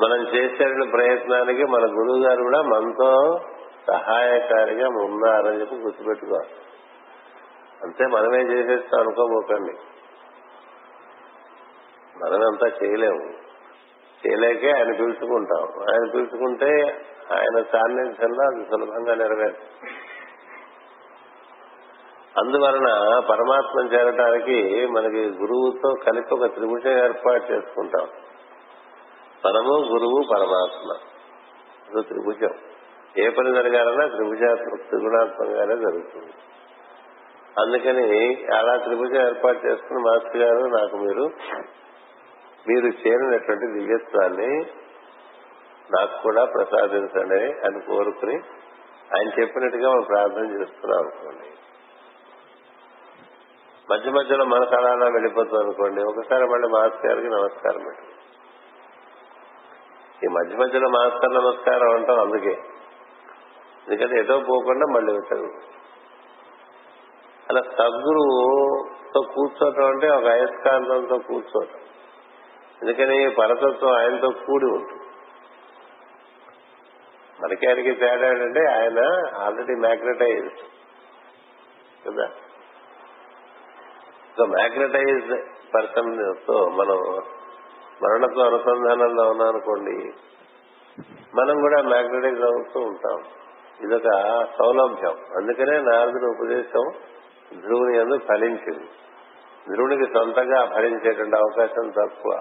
మనం చేసే ప్రయత్నానికి మన గురువు గారు కూడా మనతో సహాయకారిగా ఉన్నారని చెప్పి గుర్తుపెట్టుకోవాలి అంతే మనమే చేసేస్తాం అనుకోబోకండి. మనమంతా చేయలేము. చేయలేకే ఆయన పిలుచుకుంటాం. ఆయన పిలుచుకుంటే ఆయన సాన్నిధ్యంలో అది సులభంగా నెరవేరు. అందువలన పరమాత్మను చేరటానికి మనకి గురువుతో కలిపి ఒక త్రిభుజం ఏర్పాటు చేసుకుంటాం. మనము గురువు పరమాత్మ. ఇది త్రిభుజం. ఏ పని జరగాలన్నా త్రిభుజాత్మక త్రిగుణాత్మకంగానే జరుగుతుంది. అందుకని అలా త్రిభుజం ఏర్పాటు చేసుకుని మాస్టర్ గారు నాకు మీరు మీరు చేరినటువంటి దివ్యత్వాన్ని నాకు కూడా ప్రసాదించండి అని కోరుకుని ఆయన చెప్పినట్టుగా మనం ప్రార్థన చేస్తున్నాం అనుకోండి. మధ్య మధ్యలో మన అలా వెళ్ళిపోతుంది అనుకోండి. ఒకసారి మళ్ళీ మాస్టర్ గారికి నమస్కారం పెట్టండి ఈ మధ్య మధ్యలో మాస్టర్ నమస్కారం అంటాం అందుకే. ఎందుకంటే ఏదో పోకుండా మళ్ళీ వచ్చారు అలా సద్గురువుతో కూర్చోటం అంటే ఒక అయస్కాంతంతో కూర్చోటం. ఎందుకని పరతత్వం ఆయనతో కూడి ఉంటుంది. మనకి ఆయనకి తేడా ఏంటంటే ఆయన ఆల్రెడీ మ్యాగ్నటైజ్డ్. కదా? సో మ్యాగ్నటైజ్డ్ పర్సన్తో మనం మరణతో అనుసంధానంలో ఉన్నానుకోండి మనం కూడా మ్యాగ్నటైజ్ అవుతూ ఉంటాం. ఇదొక సౌలభ్యం. అందుకనే నారదుని ఉపదేశం ధ్రువుని అందు ఫలించింది. ధ్రువునికి సొంతంగా ఫలించేటువంటి అవకాశం తక్కువ.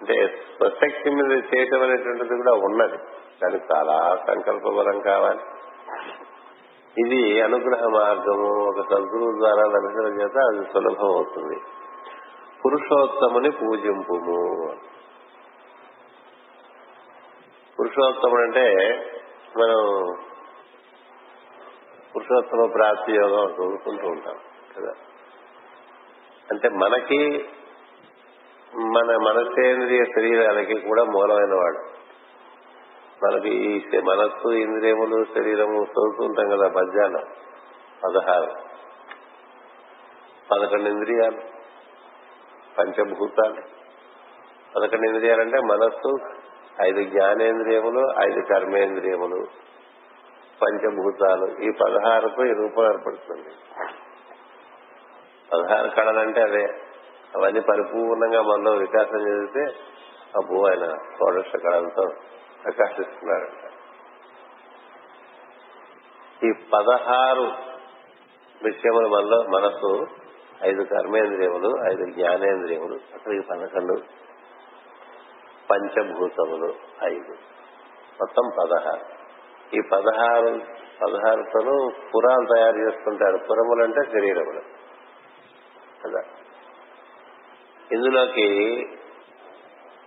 అంటే ప్రత్యక్ష మీద చేయటం అనేటువంటిది కూడా ఉన్నది. దానికి చాలా సంకల్ప బలం కావాలి. ఇది అనుగ్రహ మార్గము ఒక సద్గురువు ద్వారా లభించడం చేత అది సులభం అవుతుంది. పురుషోత్తముని పూజింపుము. పురుషోత్తముడు అంటే మనం పురుషోత్తమ ప్రాప్తి యోగం చదువుకుంటూ ఉంటాం కదా. అంటే మనకి మన మనసేంద్రియ శరీరాలకి కూడా మూలమైన వాడు. మనకి ఈ మనస్సు ఇంద్రియములు శరీరము చదువుతూ ఉంటాం కదా మధ్యాహ్నం పదహారు. పదకొండు ఇంద్రియాలు. పంచభూతాలు. పదకొండు ఇంద్రియాలంటే మనస్సు ఐదు జ్ఞానేంద్రియములు ఐదు కర్మేంద్రియములు. పంచభూతాలు. ఈ పదహారుకు ఈ రూపం ఏర్పడుతుంది. పదహారు కళలంటే అదే అవన్నీ పరిపూర్ణంగా మనలో వికాసం చెందితే అబ్బో ఆయన షోడశ కళలతో ప్రకాశిస్తున్నారంట ఈ పదహారు విషయములు మనలో మనసు ఐదు కర్మేంద్రియములు ఐదు జ్ఞానేంద్రియములు అక్కడికి పదకొండు పంచభూతములు ఐదు. మొత్తం పదహారు. ఈ పదహారు పదహారుతోనూ పురాలు తయారు చేసుకుంటాడు. పురములంటే శరీరములు. కదా. ఇందులోకి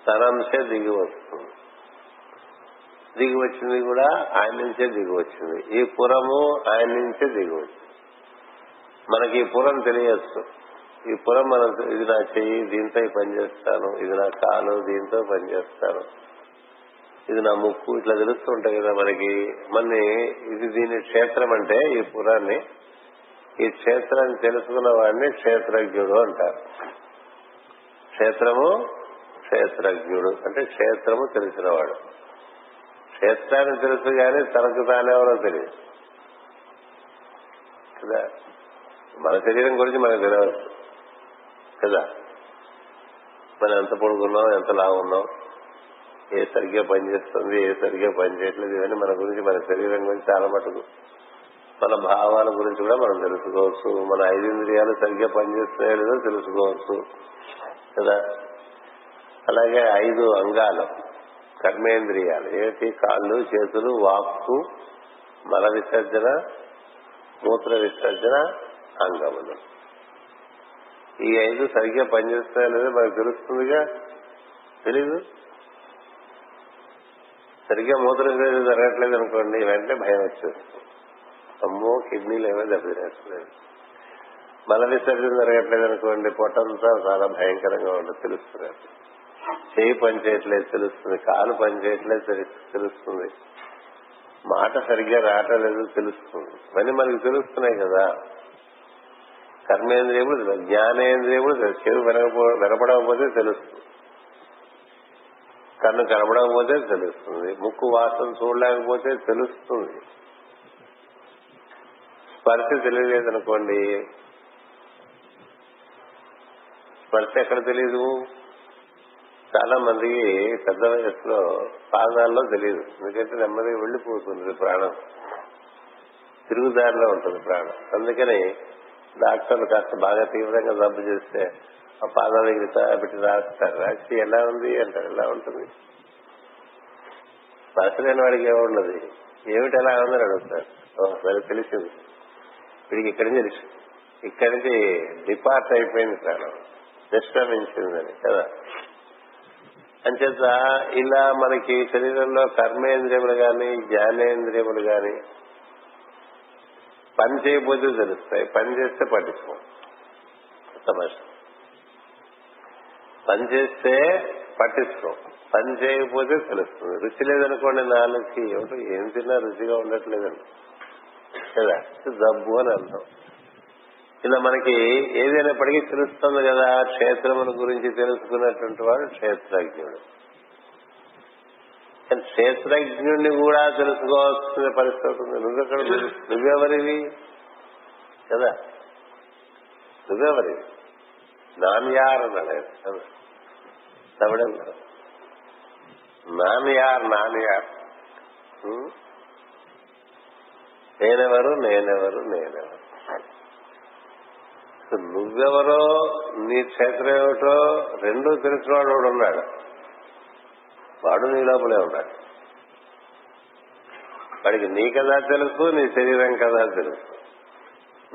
తనంశే దిగి వస్తుంది. దిగి వచ్చింది కూడా ఆయన నుంచే దిగి వచ్చింది. ఈ పురము ఆయన నుంచే దిగి వచ్చింది. మనకి ఈ పురం తెలియచ్చు. ఈ పురం మనం ఇది నా చెయ్యి దీంతో పనిచేస్తాను. పని చేస్తాను ఇది నా కాలు దీంతో పనిచేస్తాను. ఇది నా ముక్కు ఇట్లా తెలుస్తుంటాయి కదా మనకి. మన ఇది దీని క్షేత్రం అంటే ఈ పురాన్ని. ఈ క్షేత్రాన్ని తెలుసుకున్న వాడిని క్షేత్రజ్ఞుడు అంటారు. క్షేత్రము క్షేత్రజ్ఞుడు. అంటే క్షేత్రము తెలిసినవాడు. క్షేత్రాన్ని తెలుసు కానీ తనకు తానెవరో తెలియదు. కదా? మన శరీరం గురించి మనకు తెలియవచ్చు కదా? మనం ఎంత పొడుగున్నాం ఎంత లావున్నాం ఏ సరిగ్గా పనిచేస్తుంది ఏ సరిగ్గా పనిచేయట్లేదు ఇవన్నీ మన గురించి మన శరీరం గురించి చాలా మటుకు. మన భావాల గురించి కూడా మనం తెలుసుకోవచ్చు. మన ఐదింద్రియాలు సరిగ్గా పనిచేస్తున్నాయో లేదో తెలుసుకోవచ్చు. కదా? అలాగే ఐదు అంగాలు కర్మేంద్రియాలు. ఏంటి కాళ్ళు చేతులు వాక్కు మల విసర్జన మూత్ర విసర్జన అంగములు ఈ ఐదు సరిగ్గా పనిచేస్తాయో లేదో మనకు తెలుస్తుందిగా? తెలీదు? సరిగ్గా మూత్రం విసర్జన జరగట్లేదు అనుకోండి వెంటనే భయం వచ్చేస్తుంది. అమ్మో కిడ్నీలు ఏమో దెబ్బతినేస్తున్నాయి. మల విసర్జన జరగట్లేదు అనుకోండి పొట్టంతా చాలా భయంకరంగా ఉంటుంది తెలుస్తుంది. చేయి పని చేయట్లేదు తెలుస్తుంది. కాలు పని చేయట్లేదు తెలుస్తుంది. మాట సరిగ్గా రావటం లేదు తెలుస్తుంది. ఇవన్నీ మనకి తెలుస్తున్నాయి కదా? కర్మేంద్రియములు జ్ఞానేంద్రియములు చెవి వినపడకపోతే తెలుస్తుంది. కన్ను కనపడకపోతే తెలుస్తుంది. ముక్కు వాసన చూడలేకపోతే తెలుస్తుంది. స్పర్శ తెలియలేదనుకోండి. స్పర్శ ఎక్కడ తెలియదు చాలా మందికి పెద్ద వయసులో పాదాల్లో తెలియదు ఎందుకంటే నెమ్మదిగా వెళ్ళిపోతుంది ప్రాణం. తిరుగుదారిలో ఉంటుంది ప్రాణం. అందుకని డాక్టర్లు కాస్త బాగా తీవ్రంగా జబ్బు చేస్తే ఆ పాదాల దగ్గర పెట్టి రాస్తారు రాసి ఎలా ఉంది అంటారు. ఎలా ఉంటుంది? స్పర్శ లేని వాడికి ఏముండదు ఏమిటి ఎలా ఉందని అడుగుతారు. సరే తెలిసింది. వీడికి ఇక్కడి నుంచి తెలుసు ఇక్కడి నుంచి డిపార్ట్ అయిపోయింది ప్రాణం. నిష్క్రమించిందని కదా? అంచేత ఇలా మనకి శరీరంలో కర్మేంద్రియములు గాని జ్ఞానేంద్రియములు గాని పని చేయకపోతే తెలుస్తాయి. పని చేస్తే పట్టించుకోం. పని చేస్తే పట్టించుకోం. పని చేయకపోతే తెలుస్తుంది. రుచి లేదనుకోండి నాలుగుకి ఏమిటో? ఏం తిన్నా రుచిగా ఉండట్లేదండి. కదా? జబ్బు అని అర్థం. ఇలా మనకి ఏదైనప్పటికీ తెలుస్తుంది కదా క్షేత్రముల గురించి తెలుసుకున్నటువంటి వాడు క్షేత్రజ్ఞుడు. కానీ కూడా తెలుసుకోవాల్సిన పరిస్థితి ఉంది. నువ్వెక్కడ నువ్వెవరివి? కదా? నువ్వెవరివి? నాన్యార్ అన్నాడు కదా? తమిళం నాన్యార్ నాన్యార్ నేనెవరు? నేనెవరు? నేనెవరు? నువ్వెవరో నీ క్షేత్రం ఏమిటో రెండూ తెలిసిన వాడు ఉన్నాడు. వాడు నీ లోపలే ఉన్నాడు వాడికి నీ కదా తెలుసు? నీ శరీరం కదా తెలుసు.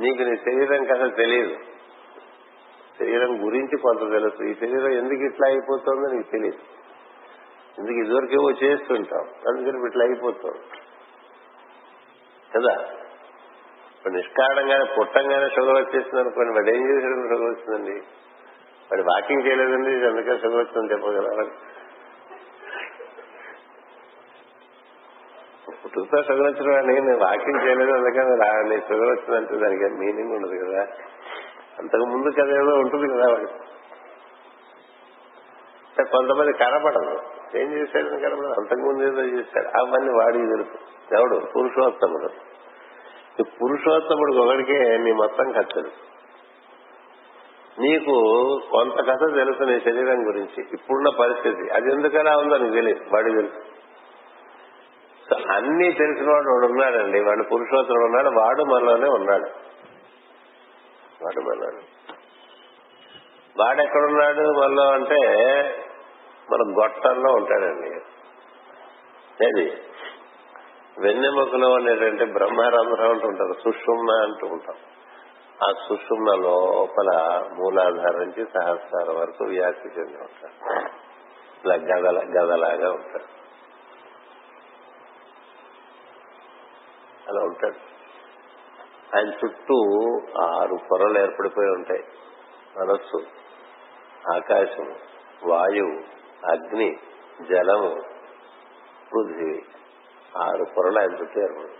నీకు నీ శరీరం కదా తెలియదు శరీరం గురించి కొంత తెలుసు. ఈ శరీరం ఎందుకు ఇట్లా అయిపోతుందో నీకు తెలియదు ఎందుకు ఇదివరకేవో చేస్తుంటాం అందుకని ఇట్లా అయిపోతుంది కదా? ఇప్పుడు నిష్కారణంగానే పుట్టంగానే షుగర్ వచ్చేసింది అనుకోండి. వాడు ఏం చేసేది షుగర్ వచ్చిందండి. వాడు వాకింగ్ చేయలేదండి. అందుకే షుగర్ వచ్చిందని చెప్పగలరా? పుట్టుకతో షుగర్ వచ్చిన వాడిని నేను వాకింగ్ చేయలేదు అందుకని రా- నీకు షుగర్ వచ్చిందంటే దానికి మీనింగ్ ఉండదు కదా. అంతకు ముందు కదా ఉంటుంది కదా వాడు. కొంతమంది కనపడదు ఏం చేశాడు? కనపడదు అంతకుముందు ఏదో చేశాడు. అవన్నీ వాడికి తెలుసు. ఎవడు? పురుషోత్తముడు. ఈ పురుషోత్తముడికి ఒకడికే నీ మొత్తం కథ తెలుసు నీకు కొంత కథ తెలుసు నీ శరీరం గురించి. ఇప్పుడున్న పరిస్థితి. అది ఎందుకలా ఉందో నీకు తెలియదు. వాడికి తెలుసు. అన్ని తెలిసిన వాడు ఉన్నాడండి. వాడు పురుషోత్తముడు ఉన్నాడు. వాడు మనలోనే ఉన్నాడు. వాడు మనలోనే. వాడెక్కడున్నాడు? మనలో అంటే మన గొట్టంలో ఉంటాడండి. అది వెన్నెముకలో ఉండేటంటే బ్రహ్మరంధ్రం అంటుంటారు సుషుమ్న అంటూ ఉంటాం. ఆ సుషుమ్న లోపల మూలాధారం నుంచి సహస్రాల వరకు వ్యాప్తి చెంది ఉంటారు. ఇలా గదల గదలాగా ఉంటాడు అలా ఉంటాడు. ఆయన చుట్టూ ఆరు పొరలు ఏర్పడిపోయి ఉంటాయి. మనస్సు ఆకాశం వాయువు అగ్ని జలము పృథివీ. ఆరు పొరలు ఆయన చుట్టూ ఏర్పడి.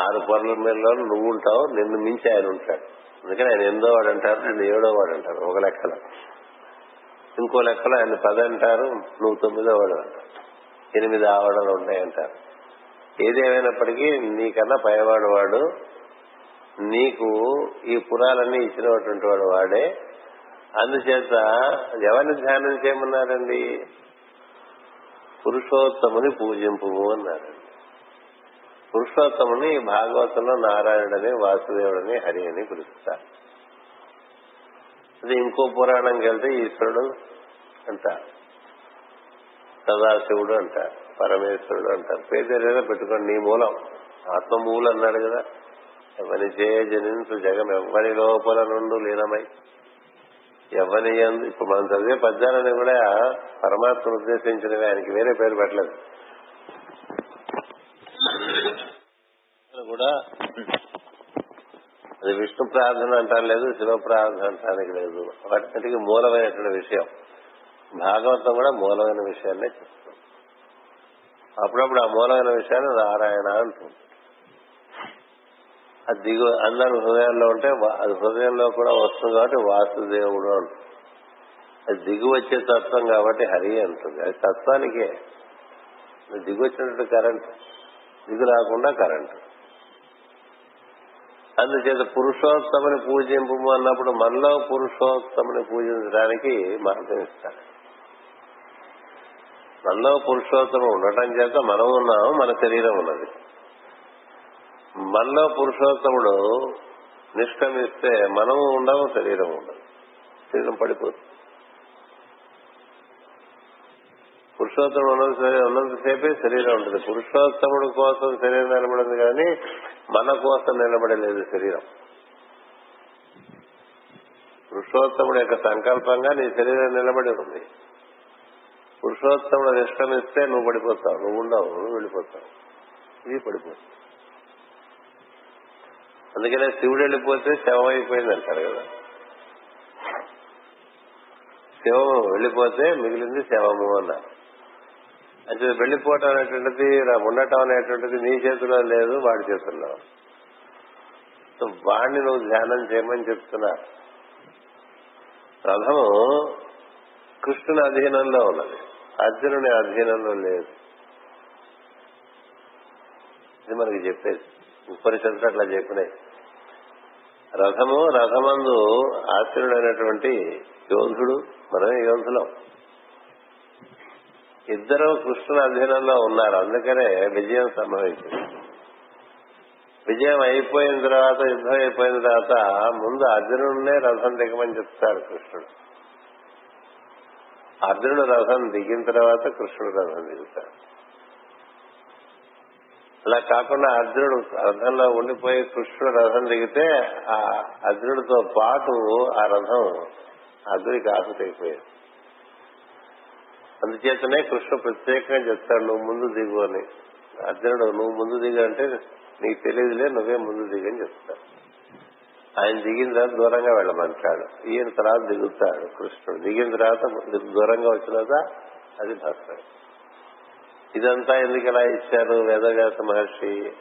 ఆరు పొరల మీద నువ్వు ఉంటావు నిన్ను మించి ఆయన ఉంటాడు. అందుకని ఆయన ఎనిమిదో వాడు అంటారు నిన్ను ఏడో వాడు అంటారు ఒక లెక్కలో. ఇంకో లెక్కలో ఆయన పది అంటారు నువ్వు తొమ్మిదో వాడు అంటారు. ఎనిమిది ఆవడలు ఉంటాయంటారు. ఏదేమైనప్పటికీ నీకన్నా పైవాడు వాడు. నీకు ఈ పురాలన్నీ ఇచ్చినటువంటి వాడు వాడే. అందుచేత ఎవరిని ధ్యానం చేయమన్నారండి? పురుషోత్తముని పూజింపు అన్నారండి. పురుషోత్తముని భాగవతంలో నారాయణుడని వాసుదేవుడని హరి అని పిలుస్తారు. అది ఇంకో పురాణంకి వెళ్తే ఈశ్వరుడు అంటారు. సదాశివుడు అంటారు. పరమేశ్వరుడు అంటారు. పేరు ఏదైనా పెట్టుకోండి నీ మూలం. ఆత్మ మూలు అన్నాడు కదా. ఎవని చే జనించు జగం ఎవ్వని లోపల నుండి లీనమై. యందు ఇప్పుడు మనం చదివే పద్యాలని కూడా పరమాత్మను ఉద్దేశించినవి ఆయనకి వేరే పేరు పెట్టలేదు. కూడా విష్ణు ప్రార్థన అంటాను లేదు శివ ప్రార్థన అంటానికి లేదు. వాటికి మూలమైనటువంటి విషయం. భాగవతం కూడా మూలమైన విషయాన్నే చెప్తుంది. అప్పుడప్పుడు ఆ మూలమైన విషయాన్ని నారాయణ అంటుంది. అది దిగు అందరు హృదయంలో ఉంటే అది హృదయంలో కూడా వస్తుంది కాబట్టి వాసుదేవుడు అంటుంది. అది దిగు వచ్చే తత్వం కాబట్టి హరి అంటుంది. అది తత్వానికే. దిగు వచ్చినట్టు కరెంట్. దిగు రాకుండా కరెంట్. అందుచేత పురుషోత్తముని పూజింపు అన్నప్పుడు మనలో పురుషోత్తముని పూజించడానికి మార్గం ఇస్తాడు మనలో పురుషోత్తమం ఉండటం చేత మనం ఉన్నాము మన శరీరం ఉన్నది. మనలో పురుషోత్తముడు నిష్క్రమిస్తే మనము ఉండము శరీరం ఉండదు. శరీరం పడిపోతుంది పురుషోత్తముడు ఉన్నంత ఉన్నంతసేపే శరీరం ఉంటుంది. పురుషోత్తముడు కోసం శరీరం నిలబడింది కానీ మన కోసం నిలబడలేదు శరీరం. పురుషోత్తముడు యొక్క సంకల్పంగా నీ శరీరం నిలబడి ఉంది. పురుషోత్తముడు నిష్క్రమిస్తే నువ్వు పడిపోతావు నువ్వు ఉండవు నువ్వు వెళ్ళిపోతావు. ఇది పడిపోతుంది. అందుకనే శివుడు వెళ్ళిపోతే శవం అయిపోయింది అంటారు కదా. శివము వెళ్ళిపోతే మిగిలింది శవము అన్నారు. అంటే వెళ్ళిపోవటం అనేటువంటిది ఉండటం అనేటువంటిది నీ చేతిలో లేదు వాడి చేతుల్లో సో వాడిని నువ్వు ధ్యానం చేయమని చెప్తున్నా. రథము కృష్ణుని అధీనంలో ఉన్నది. అర్జునుని అధీనంలో లేదు. ఇది మనకి చెప్పేది. ఉపనిషత్తులు అట్లా చెప్పినాయి. రథము రథమందు ఆశ్చర్యుడైనటువంటి యోధుడు మనమే యోధులం. ఇద్దరు కృష్ణుని అధీనంలో ఉన్నారు. అందుకనే విజయం సంభవించింది. విజయం అయిపోయిన తర్వాత యుద్ధం అయిపోయిన తర్వాత ముందు అర్జునుడినే రథం దిగమని చెప్తారు కృష్ణుడు. అర్జునుడు రథం దిగిన తర్వాత కృష్ణుడు రథం దిగుతాడు. అలా కాకుండా అర్జునుడు రథంలో ఉండిపోయి కృష్ణుడు రథం దిగితే ఆ అర్జునుడితో పాటు ఆ రథం అగ్నికి ఆహుతైపోయాడు అందుచేతనే కృష్ణ ప్రత్యేకంగా చెప్తాడు నువ్వు ముందు దిగు అని. అర్జునుడు నువ్వు ముందు దిగు అంటే నీకు తెలియదులే నువ్వే ముందు దిగని చెప్తాడు. ఆయన దిగిన తర్వాత దూరంగా వెళ్ళమంటాడు ఈయన తర్వాత దిగుతాడు కృష్ణుడు. దిగిన తర్వాత దూరంగా వచ్చిన తర్వాత అది భక్తుడు ఇదంతా ఎందుకు ఇలా ఇచ్చారు వేదవ్యాస మహర్షి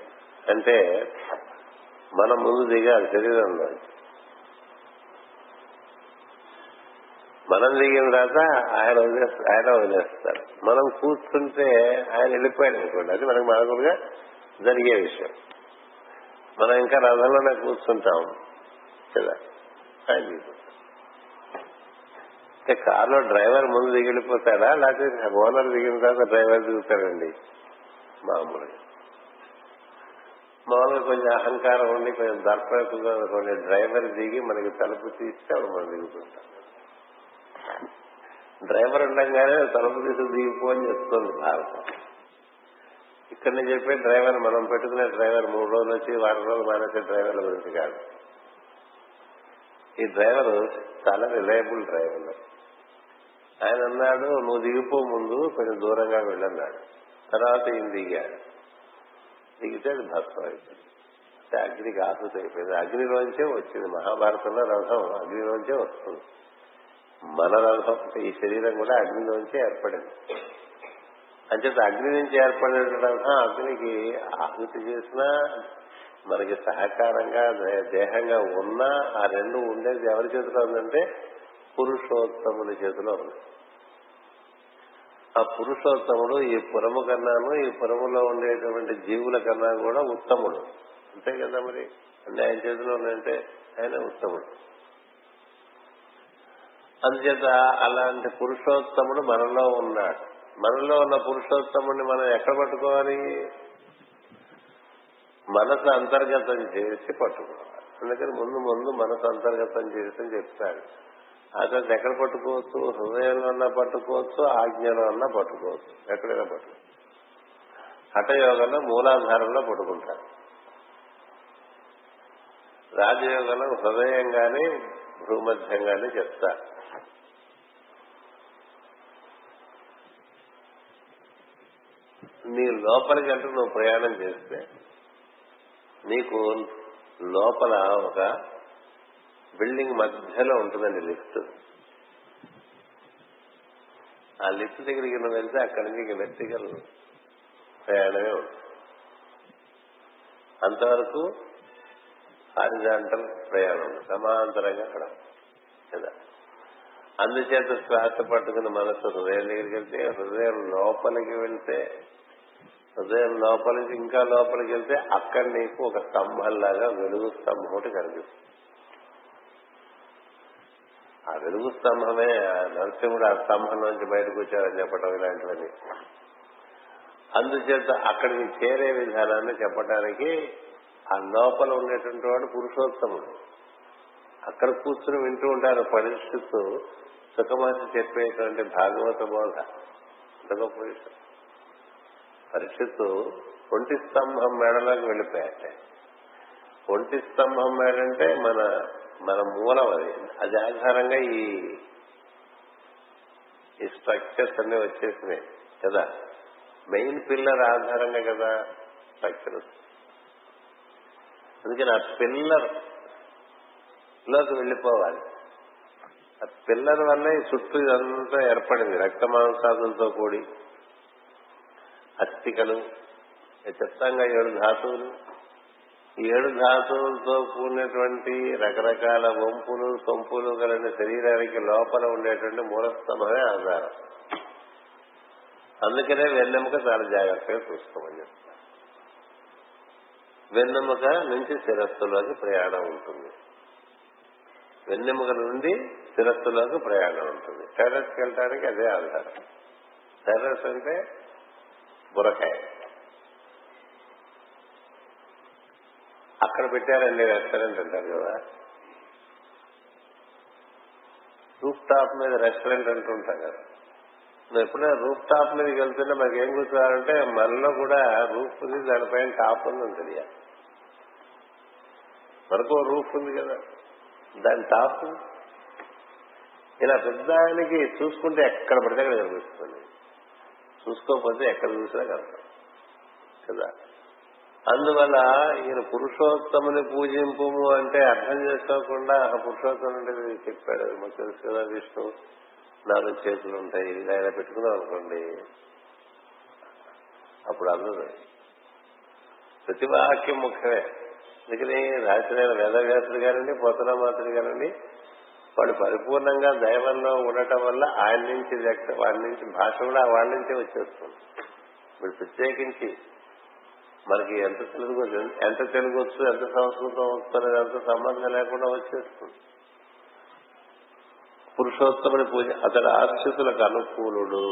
అంటే మనం ముందు దిగాలి శరీరంలో. మనం దిగిన తర్వాత ఆయన వదిలేస్తారు ఆయన వదిలేస్తారు. మనం కూర్చుంటే ఆయన వెళ్ళిపోయాడు అనుకోండి. అది మనకు మామూలుగా జరిగే విషయం. మనం ఇంకా రథంలోనే కూర్చుంటాం. కదా అంటే కారులో డ్రైవర్ ముందు దిగిలిపోతాడా? లేకపోతే ఓనర్ దిగిన తర్వాత డ్రైవర్ దిగుతాడండి? మామూలుగా. మామూలుగా కొంచెం అహంకారం ఉండి కొంచెం దర్పణ కొన్ని డ్రైవర్ దిగి మనకి తలుపు తీస్తే అప్పుడు మనం దిగుతుంటాం. డ్రైవర్ ఉండగానే తలుపు తీసి దిగిపో అని చెప్తుంది భారతం. ఇక్కడ నుంచి చెప్పే డ్రైవర్ మనం పెట్టుకునే డ్రైవర్ మూడు రోజులు వచ్చి వారం రోజులు మానేసే డ్రైవర్ల గురించి కాదు. ఈ డ్రైవర్ చాలా రిలయబుల్ డ్రైవర్. ఆయన అన్నాడు నువ్వు దిగిపో ముందు కొంచెం దూరంగా వెళ్ళన్నాడు. తర్వాత ఈయన దిగాడు. దిగితే అది భస్మం అయిపోయింది. అంటే అగ్నికి ఆహుతి అయిపోయింది. అగ్నిలోంచే వచ్చింది. మహాభారతంలో రథం అగ్నిలోంచే వస్తుంది. మన రథం ఈ శరీరం కూడా అగ్నిలోంచే ఏర్పడింది. అంచేత అగ్ని నుంచి ఏర్పడిన రథం అగ్నికి ఆహుతి చేసినా మనకి సహకారంగా దేహంగా ఉన్నా ఆ రెండు ఉండేది ఎవరి చేతిలో ఉందంటే పురుషోత్తముని చేతిలో ఉంది. ఆ పురుషోత్తముడు ఈ పురము కన్నాను ఈ పురములో ఉండేటువంటి జీవుల కన్నా కూడా ఉత్తముడు. అంతే కదా మరి? అంటే ఆయన చేతిలో ఉందంటే ఆయన ఉత్తముడు. అందుచేత అలాంటి పురుషోత్తముడు మనలో ఉన్నాడు. మనలో ఉన్న పురుషోత్తముడిని మనం ఎక్కడ పట్టుకోవాలి? మనసు అంతర్గతం చేసి పట్టుకోవాలి. అందుకని ముందు ముందు మనసు అంతర్గతం చేసి అని చెప్తాడు. ఆ తర్వాత ఎక్కడ పట్టుకోవచ్చు? హృదయంలో అన్నా పట్టుకోవచ్చు ఆజ్ఞలో అన్నా పట్టుకోవచ్చు. ఎక్కడైనా పట్టుకోవచ్చు హఠయోగంలో మూలాధారంలో పట్టుకుంటారు రాజయోగంలో హృదయంగానే భూమధ్యంగానే చెప్తారు నీ లోపలికి అంటూ నువ్వు ప్రయాణం చేస్తే నీకు లోపల ఒక బిల్డింగ్ మధ్యలో ఉంటుందండి లిఫ్ట్. ఆ లిఫ్ట్ దగ్గరికి నువ్వు వెళ్తే అక్కడి నుంచి వెర్టికల్ ప్రయాణమే ఉంటుంది. అంతవరకు హారిజాంటల్ ప్రయాణం సమాంతరంగా అక్కడ కదా. అందుచేత శ్వాస పట్టుకుని మనసు హృదయం దగ్గరికి వెళ్తే హృదయం లోపలికి వెళ్తే హృదయం లోపలికి ఇంకా లోపలికి వెళ్తే అక్కడ నీకు ఒక స్తంభంలాగా వెలుగు స్తంభం ఒకటి కనిపిస్తుంది. ఆ వెలుగు స్తంభమే నరసింహుడు ఆ స్తంభం నుంచి బయటకు వచ్చారని చెప్పడం ఇలాంటివన్నీ. అందుచేత అక్కడికి చేరే విధానాన్ని చెప్పడానికి ఆ లోపల ఉండేటువంటి వాడు పురుషోత్తముడు. అక్కడ కూర్చుని వింటూ ఉంటారు పరిస్థితు సుఖమని చెప్పేటువంటి భాగవత బోధ. గొప్ప విషయం పరిస్థితు ఒంటి స్తంభం మేడలోకి వెళ్ళిపోయాట ఒంటి స్తంభం మేడంటే మన మన మూలం అది. అది ఆధారంగా ఈ ఈ స్ట్రక్చర్స్ అన్ని వచ్చేసినాయి కదా. మెయిన్ పిల్లర్ ఆధారంగా కదా స్ట్రక్చర్ అందుకని ఆ పిల్లర్లోకి వెళ్ళిపోవాలి. ఆ పిల్లర్ వల్ల ఈ చుట్టూ ఇదంతా ఏర్పడింది. రక్త మాంసాదులతో కూడి అస్థికలు చెప్తాంగా ఏడు ధాతువులు. ఈ ఏడు ధాతువులతో కూడినటువంటి రకరకాల వంపులు సొంపులు కలిగిన శరీరానికి లోపల ఉండేటువంటి మూలస్తంభమే ఆధారం. అందుకనే వెన్నెముక చాలా జాగ్రత్తగా చూసుకోమని చెప్తారు. వెన్నెముక నుంచి శిరస్సులోకి ప్రయాణం ఉంటుంది. వెన్నెముక నుండి శిరస్సులోకి ప్రయాణం ఉంటుంది. టెర్రస్కి వెళ్ళడానికి అదే ఆధారం. టెర్రస్ అంటే బురకాయ అక్కడ పెట్టారండి రెస్టారెంట్ అంటారు కదా. రూఫ్ టాప్ మీద రెస్టారెంట్ అంటుంటాం కదా. నువ్వు ఎప్పుడైనా రూఫ్ టాప్ మీదకి వెళ్తుంటే మనకి ఏం కూర్చోవాలంటే మనలో కూడా రూఫ్ ఉంది దానిపైన టాప్ ఉందని తెలియాలి. మనకు రూఫ్ ఉంది కదా. దాని టాప్ ఇలా పెద్దానికి చూసుకుంటే ఎక్కడ పడితే అక్కడ కనిపిస్తుంది. చూసుకోకపోతే ఎక్కడ చూసినా కనపడదు కదా? అందువల్ల ఈయన పురుషోత్తముని పూజింపు అంటే అర్థం చేసుకోకుండా ఆ పురుషోత్తముడు అంటే చెప్పాడు మాకు తెలుసు కదా విష్ణు. నాలుగు చేతులు ఉంటాయి ఇలా ఇలా పెట్టుకున్నాం అనుకోండి. అప్పుడు అందదు ప్రతి వాక్యం ముఖ్యమే. అందుకని రాసిన వేదవ్యాసుడు గారండి పోతనామాతుడు గారండి వాళ్ళు పరిపూర్ణంగా దైవంలో ఉండటం వల్ల ఆయన నుంచి వ్యక్త వాడి నుంచి భాష కూడా వాళ్ళ నుంచే వచ్చేస్తుంది. ఇప్పుడు ప్రత్యేకించి మనకి ఎంత తెలుగు ఎంత తెలుగు వచ్చు ఎంత సంస్కృతం వచ్చు ఎంత సంబంధం లేకుండా వచ్చేస్తుంది. పురుషోత్తముని పూజ అతడు ఆశ్రితులకు అనుకూలుడు.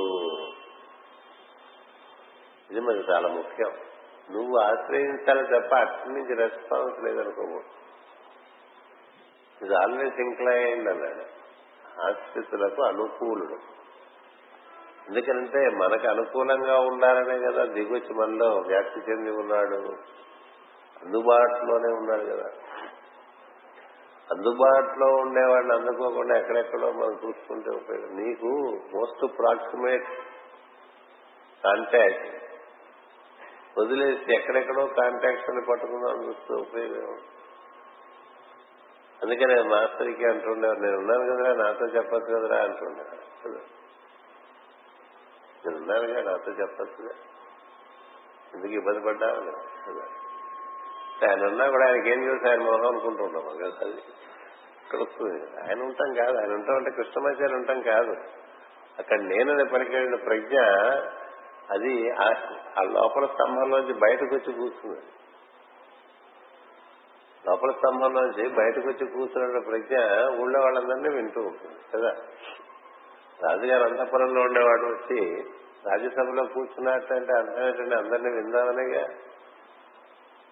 ఇది మనకి చాలా ముఖ్యం. నువ్వు ఆశ్రయించాలి తప్ప అక్కడి నుంచి రెస్పాన్స్ లేదనుకోకూడదు. ఇది ఆల్వేస్ ఇంక్లైండ్ అన్నాడు. ఆశ్రితులకు అనుకూలుడు. ఎందుకంటే మనకు అనుకూలంగా ఉండాలనే కదా దిగొచ్చి మనలో వ్యాప్తి చెంది ఉన్నాడు. అందుబాటులోనే ఉన్నాడు కదా. అందుబాటులో ఉండేవాడిని అందుకోకుండా ఎక్కడెక్కడో మనం చూసుకుంటే ఉపయోగం. నీకు మోస్ట్ ప్రాక్సిమేట్ కాంటాక్ట్ వదిలేసి ఎక్కడెక్కడో కాంటాక్ట్స్ అని పట్టుకుందాం చూస్తే ఉపయోగం అందుకనే మాస్టర్కి అంటుండేవారు నేను ఉన్నాను కదరా నాతో చెప్పచ్చు కదరా అంటుండేవారు. కదా నేను ఉన్నానుగా నాతో చెప్పచ్చుగా ఎందుకు ఇబ్బంది పడ్డా ఆయన ఉన్నా కూడా ఆయనకి ఏం తెలుసు? ఆయన మొహం అనుకుంటుంటాం కదా అది ఇక్కడ వస్తుంది ఆయన ఉంటాం కాదు ఆయన ఉంటాం అంటే కృష్ణమాచార్య ఉంటాం కాదు. అక్కడ నేననే పలికిన ప్రజ్ఞ అది ఆ లోపల స్తంభంలోంచి బయటకు వచ్చి కూర్చుంది. లోపల స్తంభంలోంచి బయటకు వచ్చి కూర్చున్న ప్రజ్ఞ ఊళ్ళో వాళ్ళందరినీ వింటూ ఉంటుంది కదా? రాజుగారు అంతపురంలో ఉండేవాడు వచ్చి రాజ్యసభలో కూర్చున్నట్టంటే అర్థం ఏంటంటే అందరినీ విందామనేగా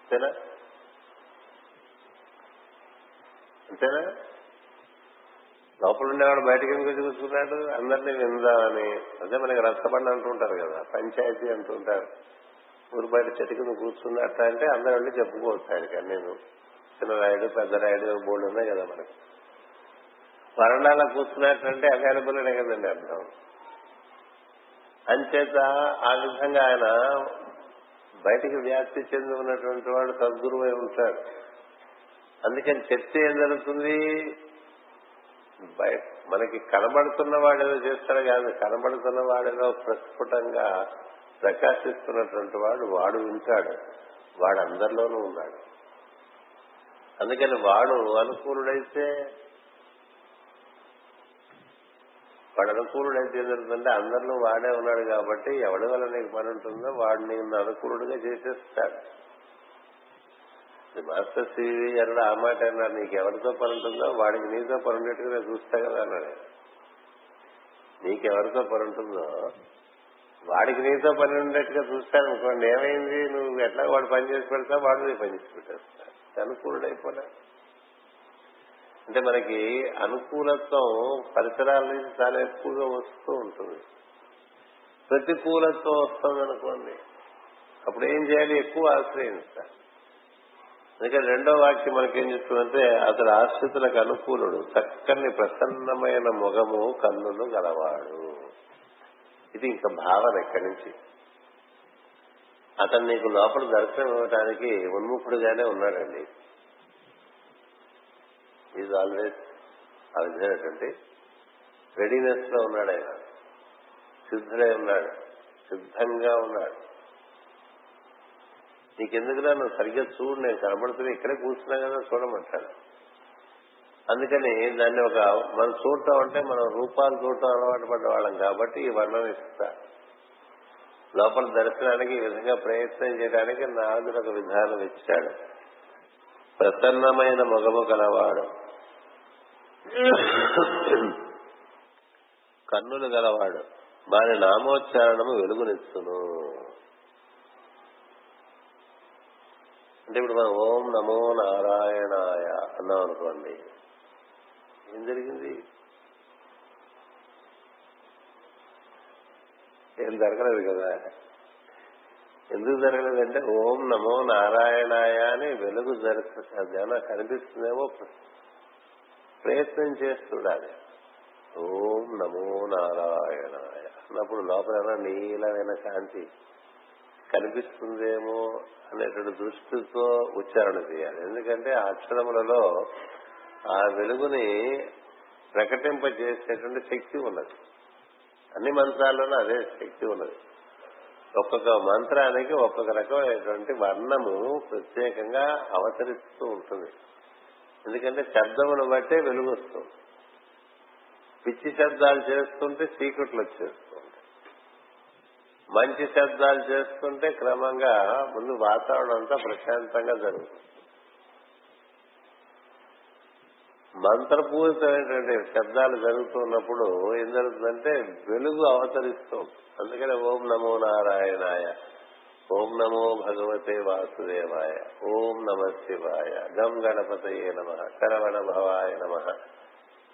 అంతేనా? అంతేనా? లోపల ఉండేవాడు బయటకి ఎందుకు చూసుకున్నాడు కూర్చున్నాడు? అందరినీ విందామని. అదే మనకి రచ్చబండి అంటుంటారు కదా పంచాయతీ అంటుంటారు. ఊరు బయట చెట్టు కింద కూర్చున్నట్ట అంటే అందరూ వెళ్ళి చెప్పుకోవచ్చు ఆయనకి నేను చిన్న రాయుడు పెద్ద రాయుడు బోర్డు ఉన్నాయి కదా మనకి. వరండాలో కూర్చున్నట్లంటే అవైలబుల్ అనే కదండి అర్థం. అంచేత ఆ విధంగా ఆయన బయటికి వ్యాప్తి చెంది ఉన్నటువంటి వాడు సద్గురువై ఉంటాడు. అందుకని చర్చ ఏం జరుగుతుంది? మనకి కనబడుతున్న వాడేదో చేస్తాడు కాదు కనబడుతున్న వాడేదో ప్రస్ఫుటంగా ప్రకాశిస్తున్నటువంటి వాడు వాడు వింటాడు వాడు అందరిలోనూ ఉన్నాడు. అందుకని వాడు అనుకూలుడైతే వాడు అనుకూలుడైతే ఏం జరుగుతుందంటే అందరిలో వాడే ఉన్నాడు కాబట్టి ఎవడి వల్ల నీకు పని ఉంటుందో వాడు నేను అనుకూలుడుగా చేసేస్తాడు. మాస్టర్ సివి అన్నాడు ఆ మాట అన్నాడు నీకు ఎవరితో పని ఉంటుందో వాడికి నీతో పని ఉన్నట్టుగా నేను చూస్తా కదా అన్నాడు. నీకెవరితో పని ఉంటుందో వాడికి నీతో పని ఉండేట్టుగా చూస్తాను అనుకోండి ఏమైంది? నువ్వు ఎట్లా వాడు పని చేసి పెడతా వాడు నీ పని చేసి పెట్టేస్తా అనుకూలుడైపోలేదు అంటే మనకి అనుకూలత్వం పరిసరాల నుంచి చాలా ఎక్కువగా వస్తూ ఉంటుంది. ప్రతికూలత్వం వస్తుంది అనుకోండి అప్పుడు ఏం చేయాలి? ఎక్కువ ఆశ్రయించాలి అందుకని రెండో వాక్యం మనకేం చెప్తుందంటే అతడు ఆశ్రితులకు అనుకూలుడు చక్కని ప్రసన్నమైన మొగము కన్నులు గలవాడు. ఇది ఇంకా భావన ఇక్కడి నుంచి. అతను నీకు లోపల దర్శనం ఇవ్వడానికి ఉన్ముఖుడుగానే ఉన్నాడండి. ఈజ్ ఆల్వేస్ ఆ విధమైనటువంటి రెడీనెస్లో ఉన్నాడు ఆయన. సిద్ధుడై ఉన్నాడు. సిద్ధంగా ఉన్నాడు. నీకెందుకులా నువ్వు సరిగ్గా చూడు నేను కనబడుతున్నా ఇక్కడే కూర్చున్నా కదా చూడమంటాడు. అందుకని దాన్ని ఒక మనం చూడటం అంటే మనం రూపాలు చూడటం అలవాటు పడ్డ వాళ్ళం కాబట్టి ఈ వర్ణం ఇస్తా. లోపల దర్శనానికి ఈ విధంగా ప్రయత్నం చేయడానికి నారదుడు ఒక విధానం ఇచ్చాడు. ప్రసన్నమైన మొగము గలవాడు కన్నులు గలవాడు. వారి నామోచ్చారణము వెలుగునిచ్చును. అంటే ఇప్పుడు మనం ఓం నమో నారాయణాయ అన్నాం అనుకోండి ఏం జరిగింది? ఏం జరగలేదు కదా. ఎందుకు జరగలేదంటే ఓం నమో నారాయణాయ అని వెలుగు జరుగుతుంది ఏమైనా కనిపిస్తుందేమో ప్రయత్నం చేస్తుండాలి. ఓం నమో నారాయణాయ అన్నప్పుడు లోపల ఏమైనా నీలమైన కాంతి కనిపిస్తుందేమో అనేటువంటి దృష్టితో ఉచ్చారణ చేయాలి. ఎందుకంటే ఆ అక్షరములలో ఆ వెలుగుని ప్రకటింపజేసేటువంటి శక్తి ఉన్నది. అన్ని మంత్రాల్లోనూ అదే శక్తి ఉన్నది. ఒక్కొక్క మంత్రానికి ఒక్కొక్క రకమైనటువంటి వర్ణము ప్రత్యేకంగా అవతరిస్తూ ఉంటుంది. ఎందుకంటే శబ్దమును బట్టే వెలుగు వస్తుంది. పిచ్చి శబ్దాలు చేస్తుంటే చీకట్లు వచ్చేస్తూ మంచి శబ్దాలు చేస్తుంటే క్రమంగా ముందు వాతావరణం అంతా ప్రశాంతంగా జరుగుతుంది. మంత్రపూరితమైనటువంటి శబ్దాలు జరుగుతున్నప్పుడు ఏం జరుగుతుందంటే వెలుగు అవతరిస్తాం అందుకనే ఓం నమో నారాయణాయ ఓం నమో భగవతే వాసుదేవాయ ఓం నమ శివాయ గం గణపతయే నమ కరవణ భవాయ నమ.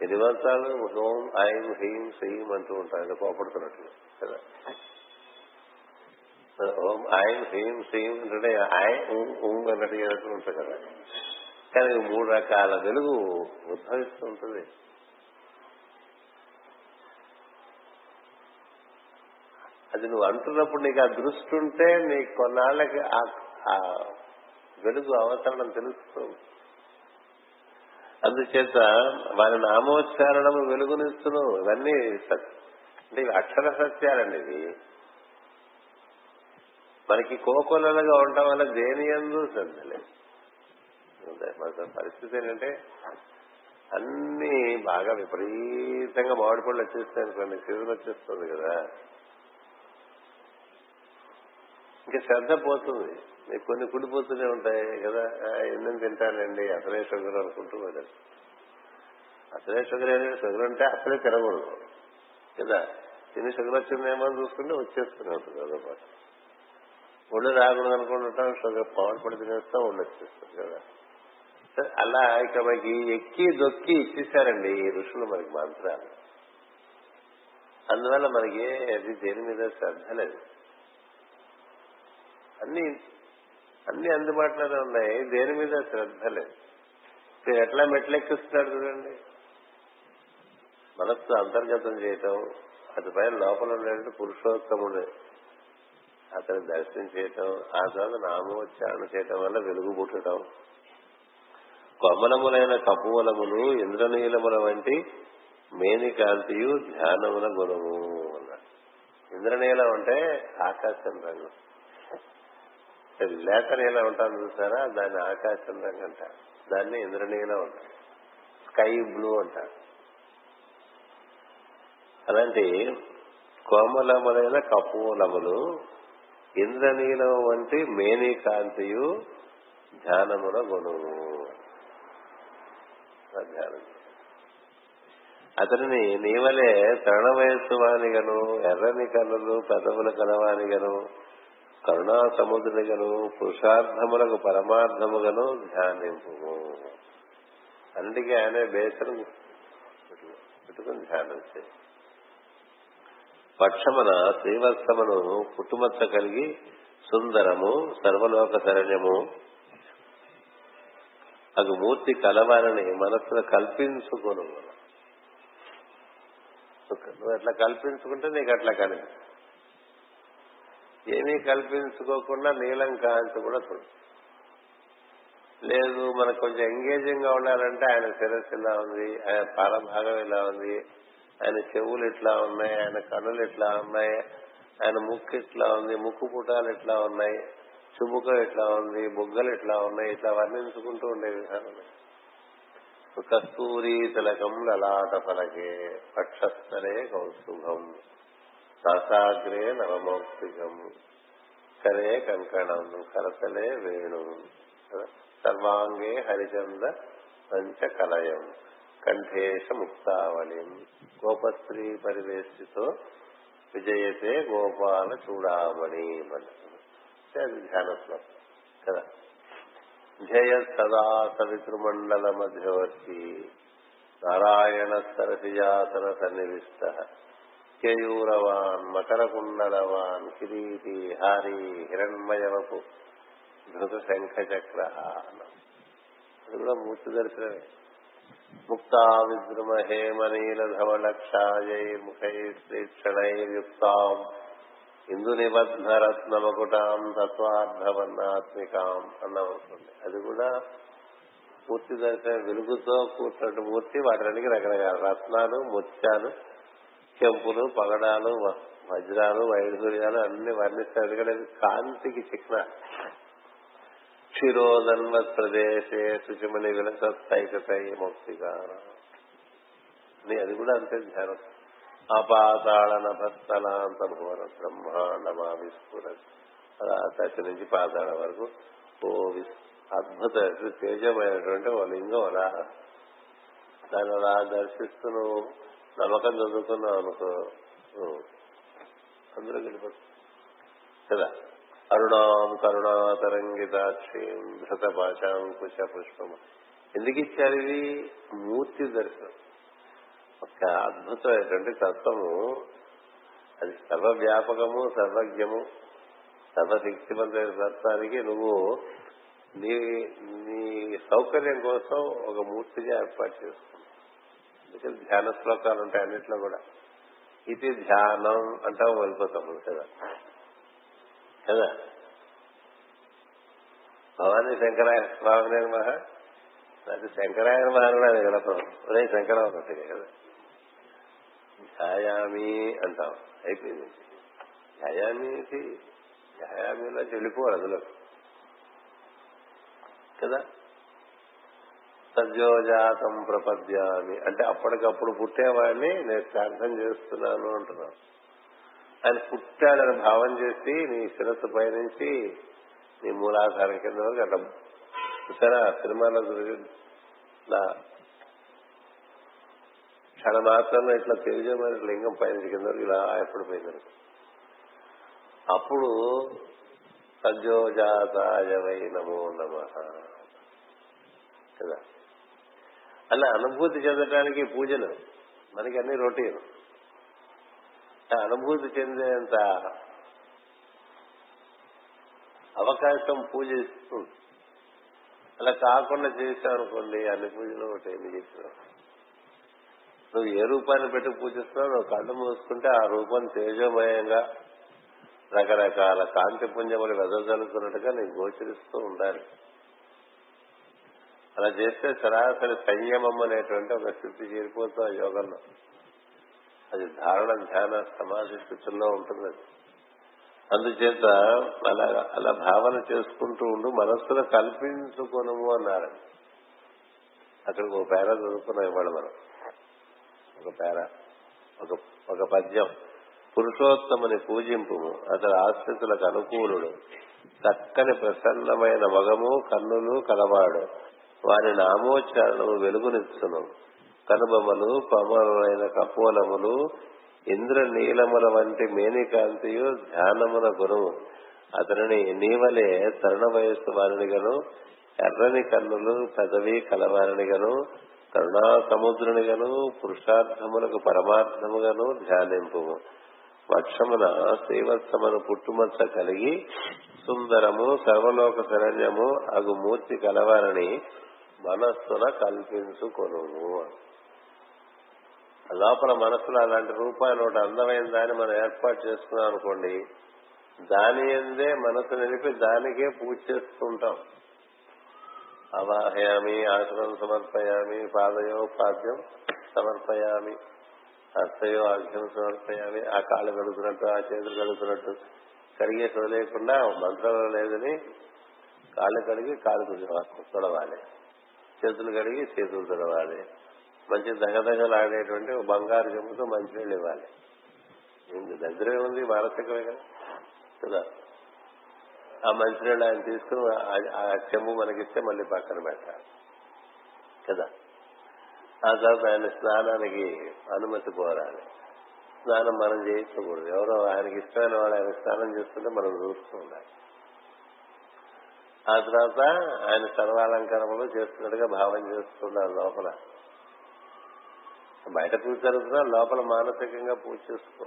ఎన్ని మంత్రాలు ఓం ఐం హ్రీం శ్రీం అంటూ ఉంటారు. కోపడుతున్నట్లు కదా. ఓం ఐం హ్రీం శ్రీం అంటే ఐ ఉం అన్నట్టు చేస్తూ ఉంటుంది కదా. కానీ మూడు రకాల వెలుగు ఉద్భవిస్తూ ఉంటుంది. అది నువ్వు అంటున్నప్పుడు నీకు ఆ దృష్టి ఉంటే నీకు కొన్నాళ్ళకి ఆ- వెలుగు అవసరం తెలుస్తుంది అందుచేత వారి నామోచ్చారణము వెలుగునిస్తున్నావు ఇవన్నీ సత్- అంటే ఇవి అక్షర సత్యాలండి ఇవి. మనకి కోకొల్లలుగా ఉండటం వల్ల దేని ఎందు శ్రద్ధ పరిస్థితి ఏంటంటే అన్ని బాగా విపరీతంగా మామిడి పళ్ళు వచ్చేస్తాయి అనుకోండి సీజన్ వచ్చేస్తుంది కదా. ఇంకా శ్రద్ధ పోతుంది. నీకు కొన్ని కుడిపోతూనే ఉంటాయి కదా. ఆ, ఎన్ని తింటానండి అసలే షుగర్ అనుకుంటూ వెళ్ళదు అసలే షుగర్ అనేది షుగర్ ఉంటే అసలే తినకూడదు. కదా? తిని షుగర్ వచ్చిందేమో అని చూసుకుంటే వచ్చేస్తూనే ఉంటుంది కదా ఒళ్ళు రాకూడదు అనుకుంటుంటాం షుగర్ పవర్ పడి తినేస్తాం ఒళ్ళు వచ్చేస్తుంది కదా. అలా ఇక మనకి ఎక్కి దొక్కి ఇచ్చేసారండి ఈ ఋషులు మనకి మంత్రాలు. అందువల్ల మనకి అది దేని మీద శ్రద్ధ లేదు. అన్ని అన్ని అందుబాటులోనే ఉన్నాయి దేని మీద శ్రద్ధ లేదు. మీరు ఎట్లా మెట్లెక్కిస్తున్నాడు చూడండి. మనస్సు అంతర్గతం చేయటం అటుపైన లోపల ఉండేటువంటి పురుషోత్తముడు అతను దర్శనం చేయటం ఆ తర్వాత నామోచ్చారణ చేయటం వల్ల వెలుగు పుట్టడం కమలములైన కపువలములు ఇంద్రనీలముల వంటి మేనికాంతియు ధ్యానముల గుణము అన్నాడు. ఇంద్రనీలం అంటే ఆకాశం రంగు. లేత నీలం ఉంటాను చూసారా? దాన్ని ఆకాశం రంగు అంటారు. దాన్ని ఇంద్రనీలం అంటారు. స్కై బ్లూ అంటారు. అలాంటి కోమలములైన కపూలములు ఇంద్రనీలం వంటి మేనికాంతియు ధ్యానముల గుణము. ధ్యానం అతనిని నీవలే తరుణ వయస్సు వానిగను ఎర్రని కన్నులు పెదవుల కలవానిగను కరుణా సముద్రునిగను పురుషార్థములకు పరమార్థముగను ధ్యానింపు అందుకే ఆయన బేసను పెట్టుకుని ధ్యానం చేయి పక్షమన శ్రీవత్సమును పుట్టుమచ్చ కలిగి సుందరము సర్వలోక శరణ్యము అది మూర్తి కలవాలని మనస్సును కల్పించుకోను. నువ్వు అట్లా కల్పించుకుంటే నీకు అట్లా కనిపి ఏమీ కల్పించుకోకుండా నీలం కాంతి కూడా చూడు. లేదు మనకు కొంచెం ఎంగేజింగ్గా ఉండాలంటే ఆయన శిరస్సు ఇలా ఉంది ఆయన పాలభాగం ఇలా ఉంది ఆయన చెవులు ఇట్లా ఉన్నాయి ఆయన కన్నులు ఇట్లా ఉన్నాయి ఆయన ముక్కు ఇట్లా ఉంది ముక్కు పుటాలు ఇట్లా ఉన్నాయి. చుబుక ఎట్లా ఉంది బుగ్గలు ఇట్లా ఉన్నాయి ఇట్లా వర్ణించుకుంటూ ఉండే విధానం. కస్తూరి తిలకం లలాట ఫలకే పక్షస్థలే కౌస్తుభం రసాగ్రే నవమౌక్తికం. కరే కంకణం కరతలే వేణు. సర్వాంగే హరిచంద పంచ కలయం కంఠేశ ముక్తావళిం. గోపస్త్రీ పరివేష్టితో విజయతే గోపాల చూడామణి అది ధ్యాన శ్లోకం కదా? జయ సదా సవితృమండల మధ్యవర్తి నారాయణ సరసిజాసన సన్నివిష్ట కేయూరవాన్ మకరకుండలవాన్ కిరీటి హారి హిరణ్మయవపు ధృత శంఖ చక్ర అది కూడా మూర్తి దర్శనమే ముక్తా విద్రుమ హేమనీల ధవలక్షాయై ధవళక్షాయైర్ముఖై శ్రీక్షణైర్యుక్తాం ఇందు నిబద్ధ రత్నమకుటాం తత్వార్థవర్ణాత్మికాం అన్నాం అనుకోండి అది కూడా పూర్తి దర్శన వెలుగుతో కూర్చున్నట్టు మూర్తి వాటికి రకరకాల రత్నాలు ముత్యాలు చెంపులు పగడాలు వజ్రాలు వైఢూర్యాలు అన్ని వర్ణిస్తారు ఎందుకంటే కాంతికి చిక్న క్షిరోదన్వత్ ప్రదేశే శుచిమణి విలసత్తైకై ముక్తిగా అది కూడా అంతే ధ్యానం. అపాతాళన భస్తలాంత భువన బ్రహ్మాండమా విస్ఫురత్ తచ్చి నుంచి పాతాళ వరకు ఓ అద్భుత తేజమైనటువంటి ఓ లింగం అలా. దాని అలా దర్శిస్తూ నువ్వు నమ్మకం చదువుకున్నావు అనుకో. అందరూ గెలిపోతుంది కదా? అరుణాం కరుణా తరంగితాక్షీం ధృత పాశాంకుశ పుష్పము ఎందుకు ఇచ్చారు ఇది? మూర్తి దర్శనం. ఒక అద్భుతమైనటువంటి తత్వము. అది సర్వవ్యాపకము సర్వజ్ఞము సర్వశక్తివంతమైన తత్వానికి నువ్వు నీ నీ సౌకర్యం కోసం ఒక మూర్తిగా ఏర్పాటు చేసుకున్నావు. అందుకని ధ్యాన శ్లోకాలు ఉంటాయి అన్నిట్లో కూడా. ఇది ధ్యానం అంటావు వెళ్ళిపోతాం కదా. కదా? భవానీ శంకరాయ స్వామి మహా? అది శంకరాయన మహారాడు కదా ఒరే శంకరావు కదా. ధ్యాయామి అంటాం. అయిపోయింది. ధ్యాయామికి ధ్యాయామిలో వెళ్ళిపోవాలి అందులో. కదా? సద్యోజాతం ప్రపద్యామి. అంటే అప్పటికప్పుడు పుట్టేవాడిని నేను ప్రార్థన చేస్తున్నాను అంటున్నాను. ఆయన పుట్టాడని భావం చేసి నీ శిరస్సు పైనుంచి నీ మూలాధారం కింద వరకు అట్లా చూసారా? సినిమాలో ఇట్లా క్షణ మాత్రంలో ఇట్లా తేజమైన లింగం పైన కింద ఇలా ఎప్పుడు పోయింది అప్పుడు సజ్జోజాతాయవై నమో నమ. కదా? అలా అనుభూతి చెందడానికి పూజలు. మనకి అన్ని రొటీన్. అనుభూతి చెందేంత అవకాశం పూజ ఇస్తుంది అలా కాకుండా చేసావు అనుకోండి అన్ని పూజలు ఒకటి ఏమి చేసినావు నువ్వు ఏ రూపాన్ని పెట్టి పూజిస్తున్నావు? నువ్వు కళ్ళు మూసుకుంటే ఆ రూపం తేజోమయంగా రకరకాల కాంతి పుంజములు వెదజల్లుతున్నట్టుగా నీకు గోచరిస్తూ ఉండాలి. అలా చేస్తే సరాసరి సంయమం అనేటువంటి ఒక స్థితి చేరిపోతూ ఆ యోగంలో. అది ధారణ ధ్యాన సమాధి స్థితుల్లో ఉంటుంది. అందుచేత అలా అలా భావన చేసుకుంటూ ఉండు మనస్సులో కల్పించుకోనము అన్నారు. అక్కడికి ఒక పేర చదువుకున్నాం ఇవాళ మనం. ఒక పేర ఒక ఒక పద్యం. పురుషోత్తముని పూజింపు అతడు ఆశ్రితులకు అనుకూలుడు. చక్కని ప్రసన్నమైన మగము కన్నులు కలవాడు. వారి నామోచ్చారణము వెలుగునిచ్చును. కనుబొమ్మలు పమలైన కపోలములు ఇంద్ర నీలముల వంటి మేనికాంతియు ధ్యానముల గురువు. అతనిని నీవలే తరుణ వయస్సు వారినిగను ఎర్రని కన్నులు పెదవి కలవారినిగను కరుణా సముద్రునిగను పురుషార్థములకు పరమార్థముగాను ధ్యానింపు. వక్షమున శ్రీవత్సమును పుట్టుమచ్చ కలిగి సుందరము సర్వలోక శరణ్యము అగు మూర్తి కలవారని మనస్సున కల్పించుకొను లోపల మనసులో అలాంటి రూపాయలు ఒకటి అందమైన దాన్ని మనం ఏర్పాటు చేసుకున్నాం అనుకోండి దాని ఎందే మనసు నిలిపి దానికే పూజ చేస్తుంటాం. అవాహయామి ఆశ్రమం సమర్పయామి పాదయో పాద్యం సమర్పయామి హస్తయో అర్ఘ్యం సమర్పయామి ఆ కాళ్ళు కడుగుతున్నట్టు ఆ చేతులు కడుగుతున్నట్టు. కడిగే లేకుండా మంత్రంలో లేదని కాళ్ళు కడిగి కాళ్ళు తొడవాలి. చేతులు కడిగి చేతులు తొడవాలి. మంచి దగదగలాడేటువంటి ఒక బంగారు చెంపుతో మంచినీళ్ళు ఇవ్వాలి. దగ్గరే ఉంది మానసికమే కదా. కదా? ఆ మంచినీళ్ళు ఆయన తీసుకుని ఆ చెంబు మనకిస్తే మళ్ళీ పక్కన పెట్టాలి. కదా? ఆ తర్వాత ఆయన స్నానానికి అనుమతి కోరాలి. స్నానం మనం చేయించకూడదు. ఎవరో ఆయనకి ఇష్టమైన వాళ్ళు ఆయన స్నానం చేస్తుంటే మనం చూస్తూ ఉండాలి. ఆ తర్వాత ఆయన సర్వాలంకరములు చేస్తున్నట్టుగా భావం చేస్తున్నారు లోపల. బయట పూజ జరుగుతున్నా లోపల మానసికంగా పూజ చేసుకో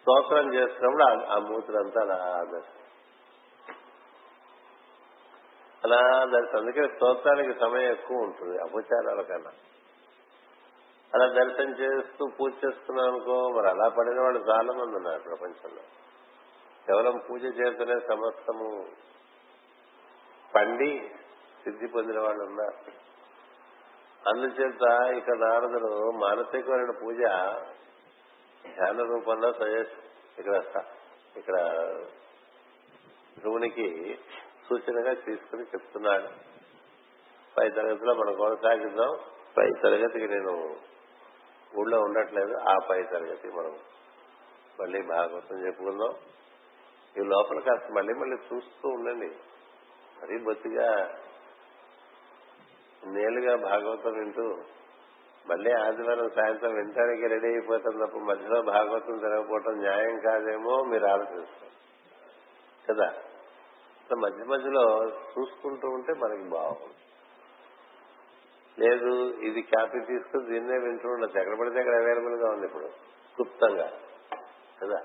స్తోత్రం చేస్తున్నప్పుడు ఆ మూతులంతా అలా ఆదర్శం అలా దర్శనం అందుకే స్తోత్రానికి సమయం ఎక్కువ ఉంటుంది అపచారాల కన్నా. అలా దర్శనం చేస్తూ పూజ చేస్తున్నాం అనుకో మరి అలా పడిన వాళ్ళు చాలా మంది ఉన్నారు ప్రపంచంలో. కేవలం పూజ చేస్తూనే సమస్తము పండి సిద్ధి పొందిన వాళ్ళు ఉన్నారు. అందుచేత ఇక నారదుడు మానసికమైన పూజ ధ్యాన రూపంలో సజెస్ట్ ఇక్కడ ఇక్కడ ధ్రువునికి సూచనగా తీసుకుని చెప్తున్నాడు. పై తరగతిలో మనం కొనసాగిద్దాం. పై తరగతికి నేను ఊళ్ళో ఉండట్లేదు. ఆ పై తరగతి మనం మళ్ళీ భాగవతం చెప్పుకుందాం. ఈ లోపల కాస్త మళ్ళీ మళ్ళీ చూస్తూ ఉండండి. మరీ బొత్తిగా నేలుగా భాగవతం వింటూ మళ్ళీ ఆదివారం సాయంత్రం వినటానికి రెడీ అయిపోతాం తప్ప మధ్యలో భాగవతం జరగకపోవటం న్యాయం కాదేమో మీరు ఆలోచిస్తారు. కదా? మధ్య మధ్యలో చూసుకుంటూ ఉంటే మనకి బాగుంది. లేదు ఇది కాపీ తీసుకుని దీన్నే వింటూ ఉండొచ్చు. ఎక్కడ పడితే అక్కడ అవైలబుల్గా ఉంది ఇప్పుడు క్లుప్తంగా. కదా?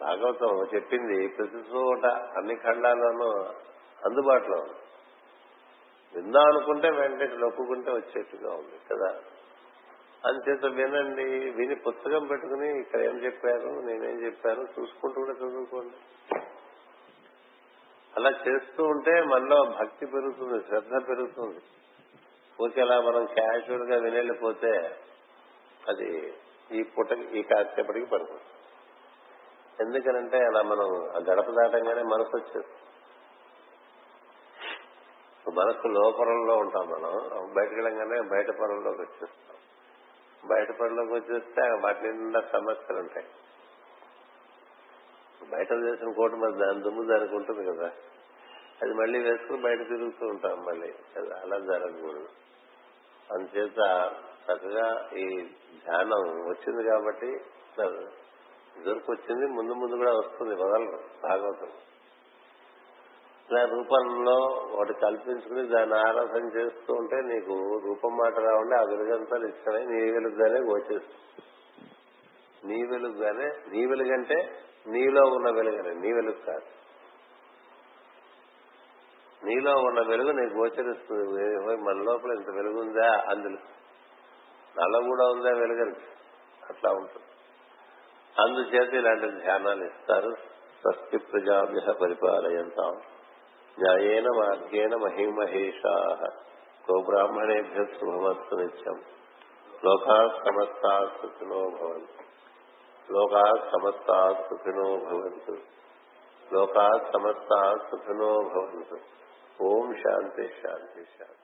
భాగవతం చెప్పింది ప్రతి చోట అన్ని ఖండాల్లోనూ అందుబాటులో ఉంది. విందాం అనుకుంటే వెంటనే నొప్పుకుంటే వచ్చేట్టుగా ఉంది కదా? అంతేత వినండి విని పుస్తకం పెట్టుకుని ఇక్కడ ఏం చెప్పారు నేనేం చెప్పాను చూసుకుంటూ కూడా చదువుకోండి. అలా చేస్తూ ఉంటే మనలో భక్తి పెరుగుతుంది శ్రద్ధ పెరుగుతుంది. ఊరికేలా మనం క్యాజువల్గా వినెళ్ళిపోతే అది ఈ పూట ఈ కాసేపటికి పడుతుంది. ఎందుకనంటే అలా మనం గడప దాటంగానే మనసు వచ్చేస్తుంది. మనసు లోపరంలో ఉంటాం మనం బయటకు వెళ్ళంగానే బయట పొరంలోకి వచ్చేస్తాం. బయట పొరంలోకి వచ్చేస్తే వాటి నిండా సమస్యలు ఉంటాయి. బయట చేసిన కోటు మరి దాని దుమ్ము దానికి ఉంటుంది కదా. అది మళ్ళీ వేసుకుని బయట తిరుగుతూ ఉంటాం మళ్ళీ. అలా జరగకూడదు. అందుచేత చక్కగా ఈ ధ్యానం వచ్చింది కాబట్టి దొరికి వచ్చింది ముందు ముందు కూడా వస్తుంది వదలరు భాగవతం. ఇలా రూపంలో ఒకటి కల్పించుకుని దాన్ని ఆరాధన చేస్తూ ఉంటే నీకు రూపం మాట రావండి ఆ వెలుగంతా ఇష్టమై నీ వెలుగుగానే గోచేస్తుంది నీ వెలుగుగానే నీ వెలుగంటే నీలో ఉన్న వెలుగనే నీ వెలుగు కాదు. నీలో ఉన్న వెలుగు నీకు గోచరిస్తుంది. మన లోపల ఇంత వెలుగు ఉందా అందులో నల్ల కూడా ఉందా వెలుగని? అట్లా ఉంటుంది. అందుచేత ఇలాంటి ధ్యానాలు ఇస్తారు. స్వస్తి ప్రజాభ్య పరిపాలయంతాం. న్యాయేన మార్గేణ మహిమహేషా. గోబ్రాహ్మణేభ్య శుభమస్తు నిత్యం. లోకా సమస్తా సుఖినో భవంతు. లోకా సమస్తా సుఖినో భవంతు లోకా సమస్తా సుఖినో భవంతు ఓం శాంతి శాంతి శాంతి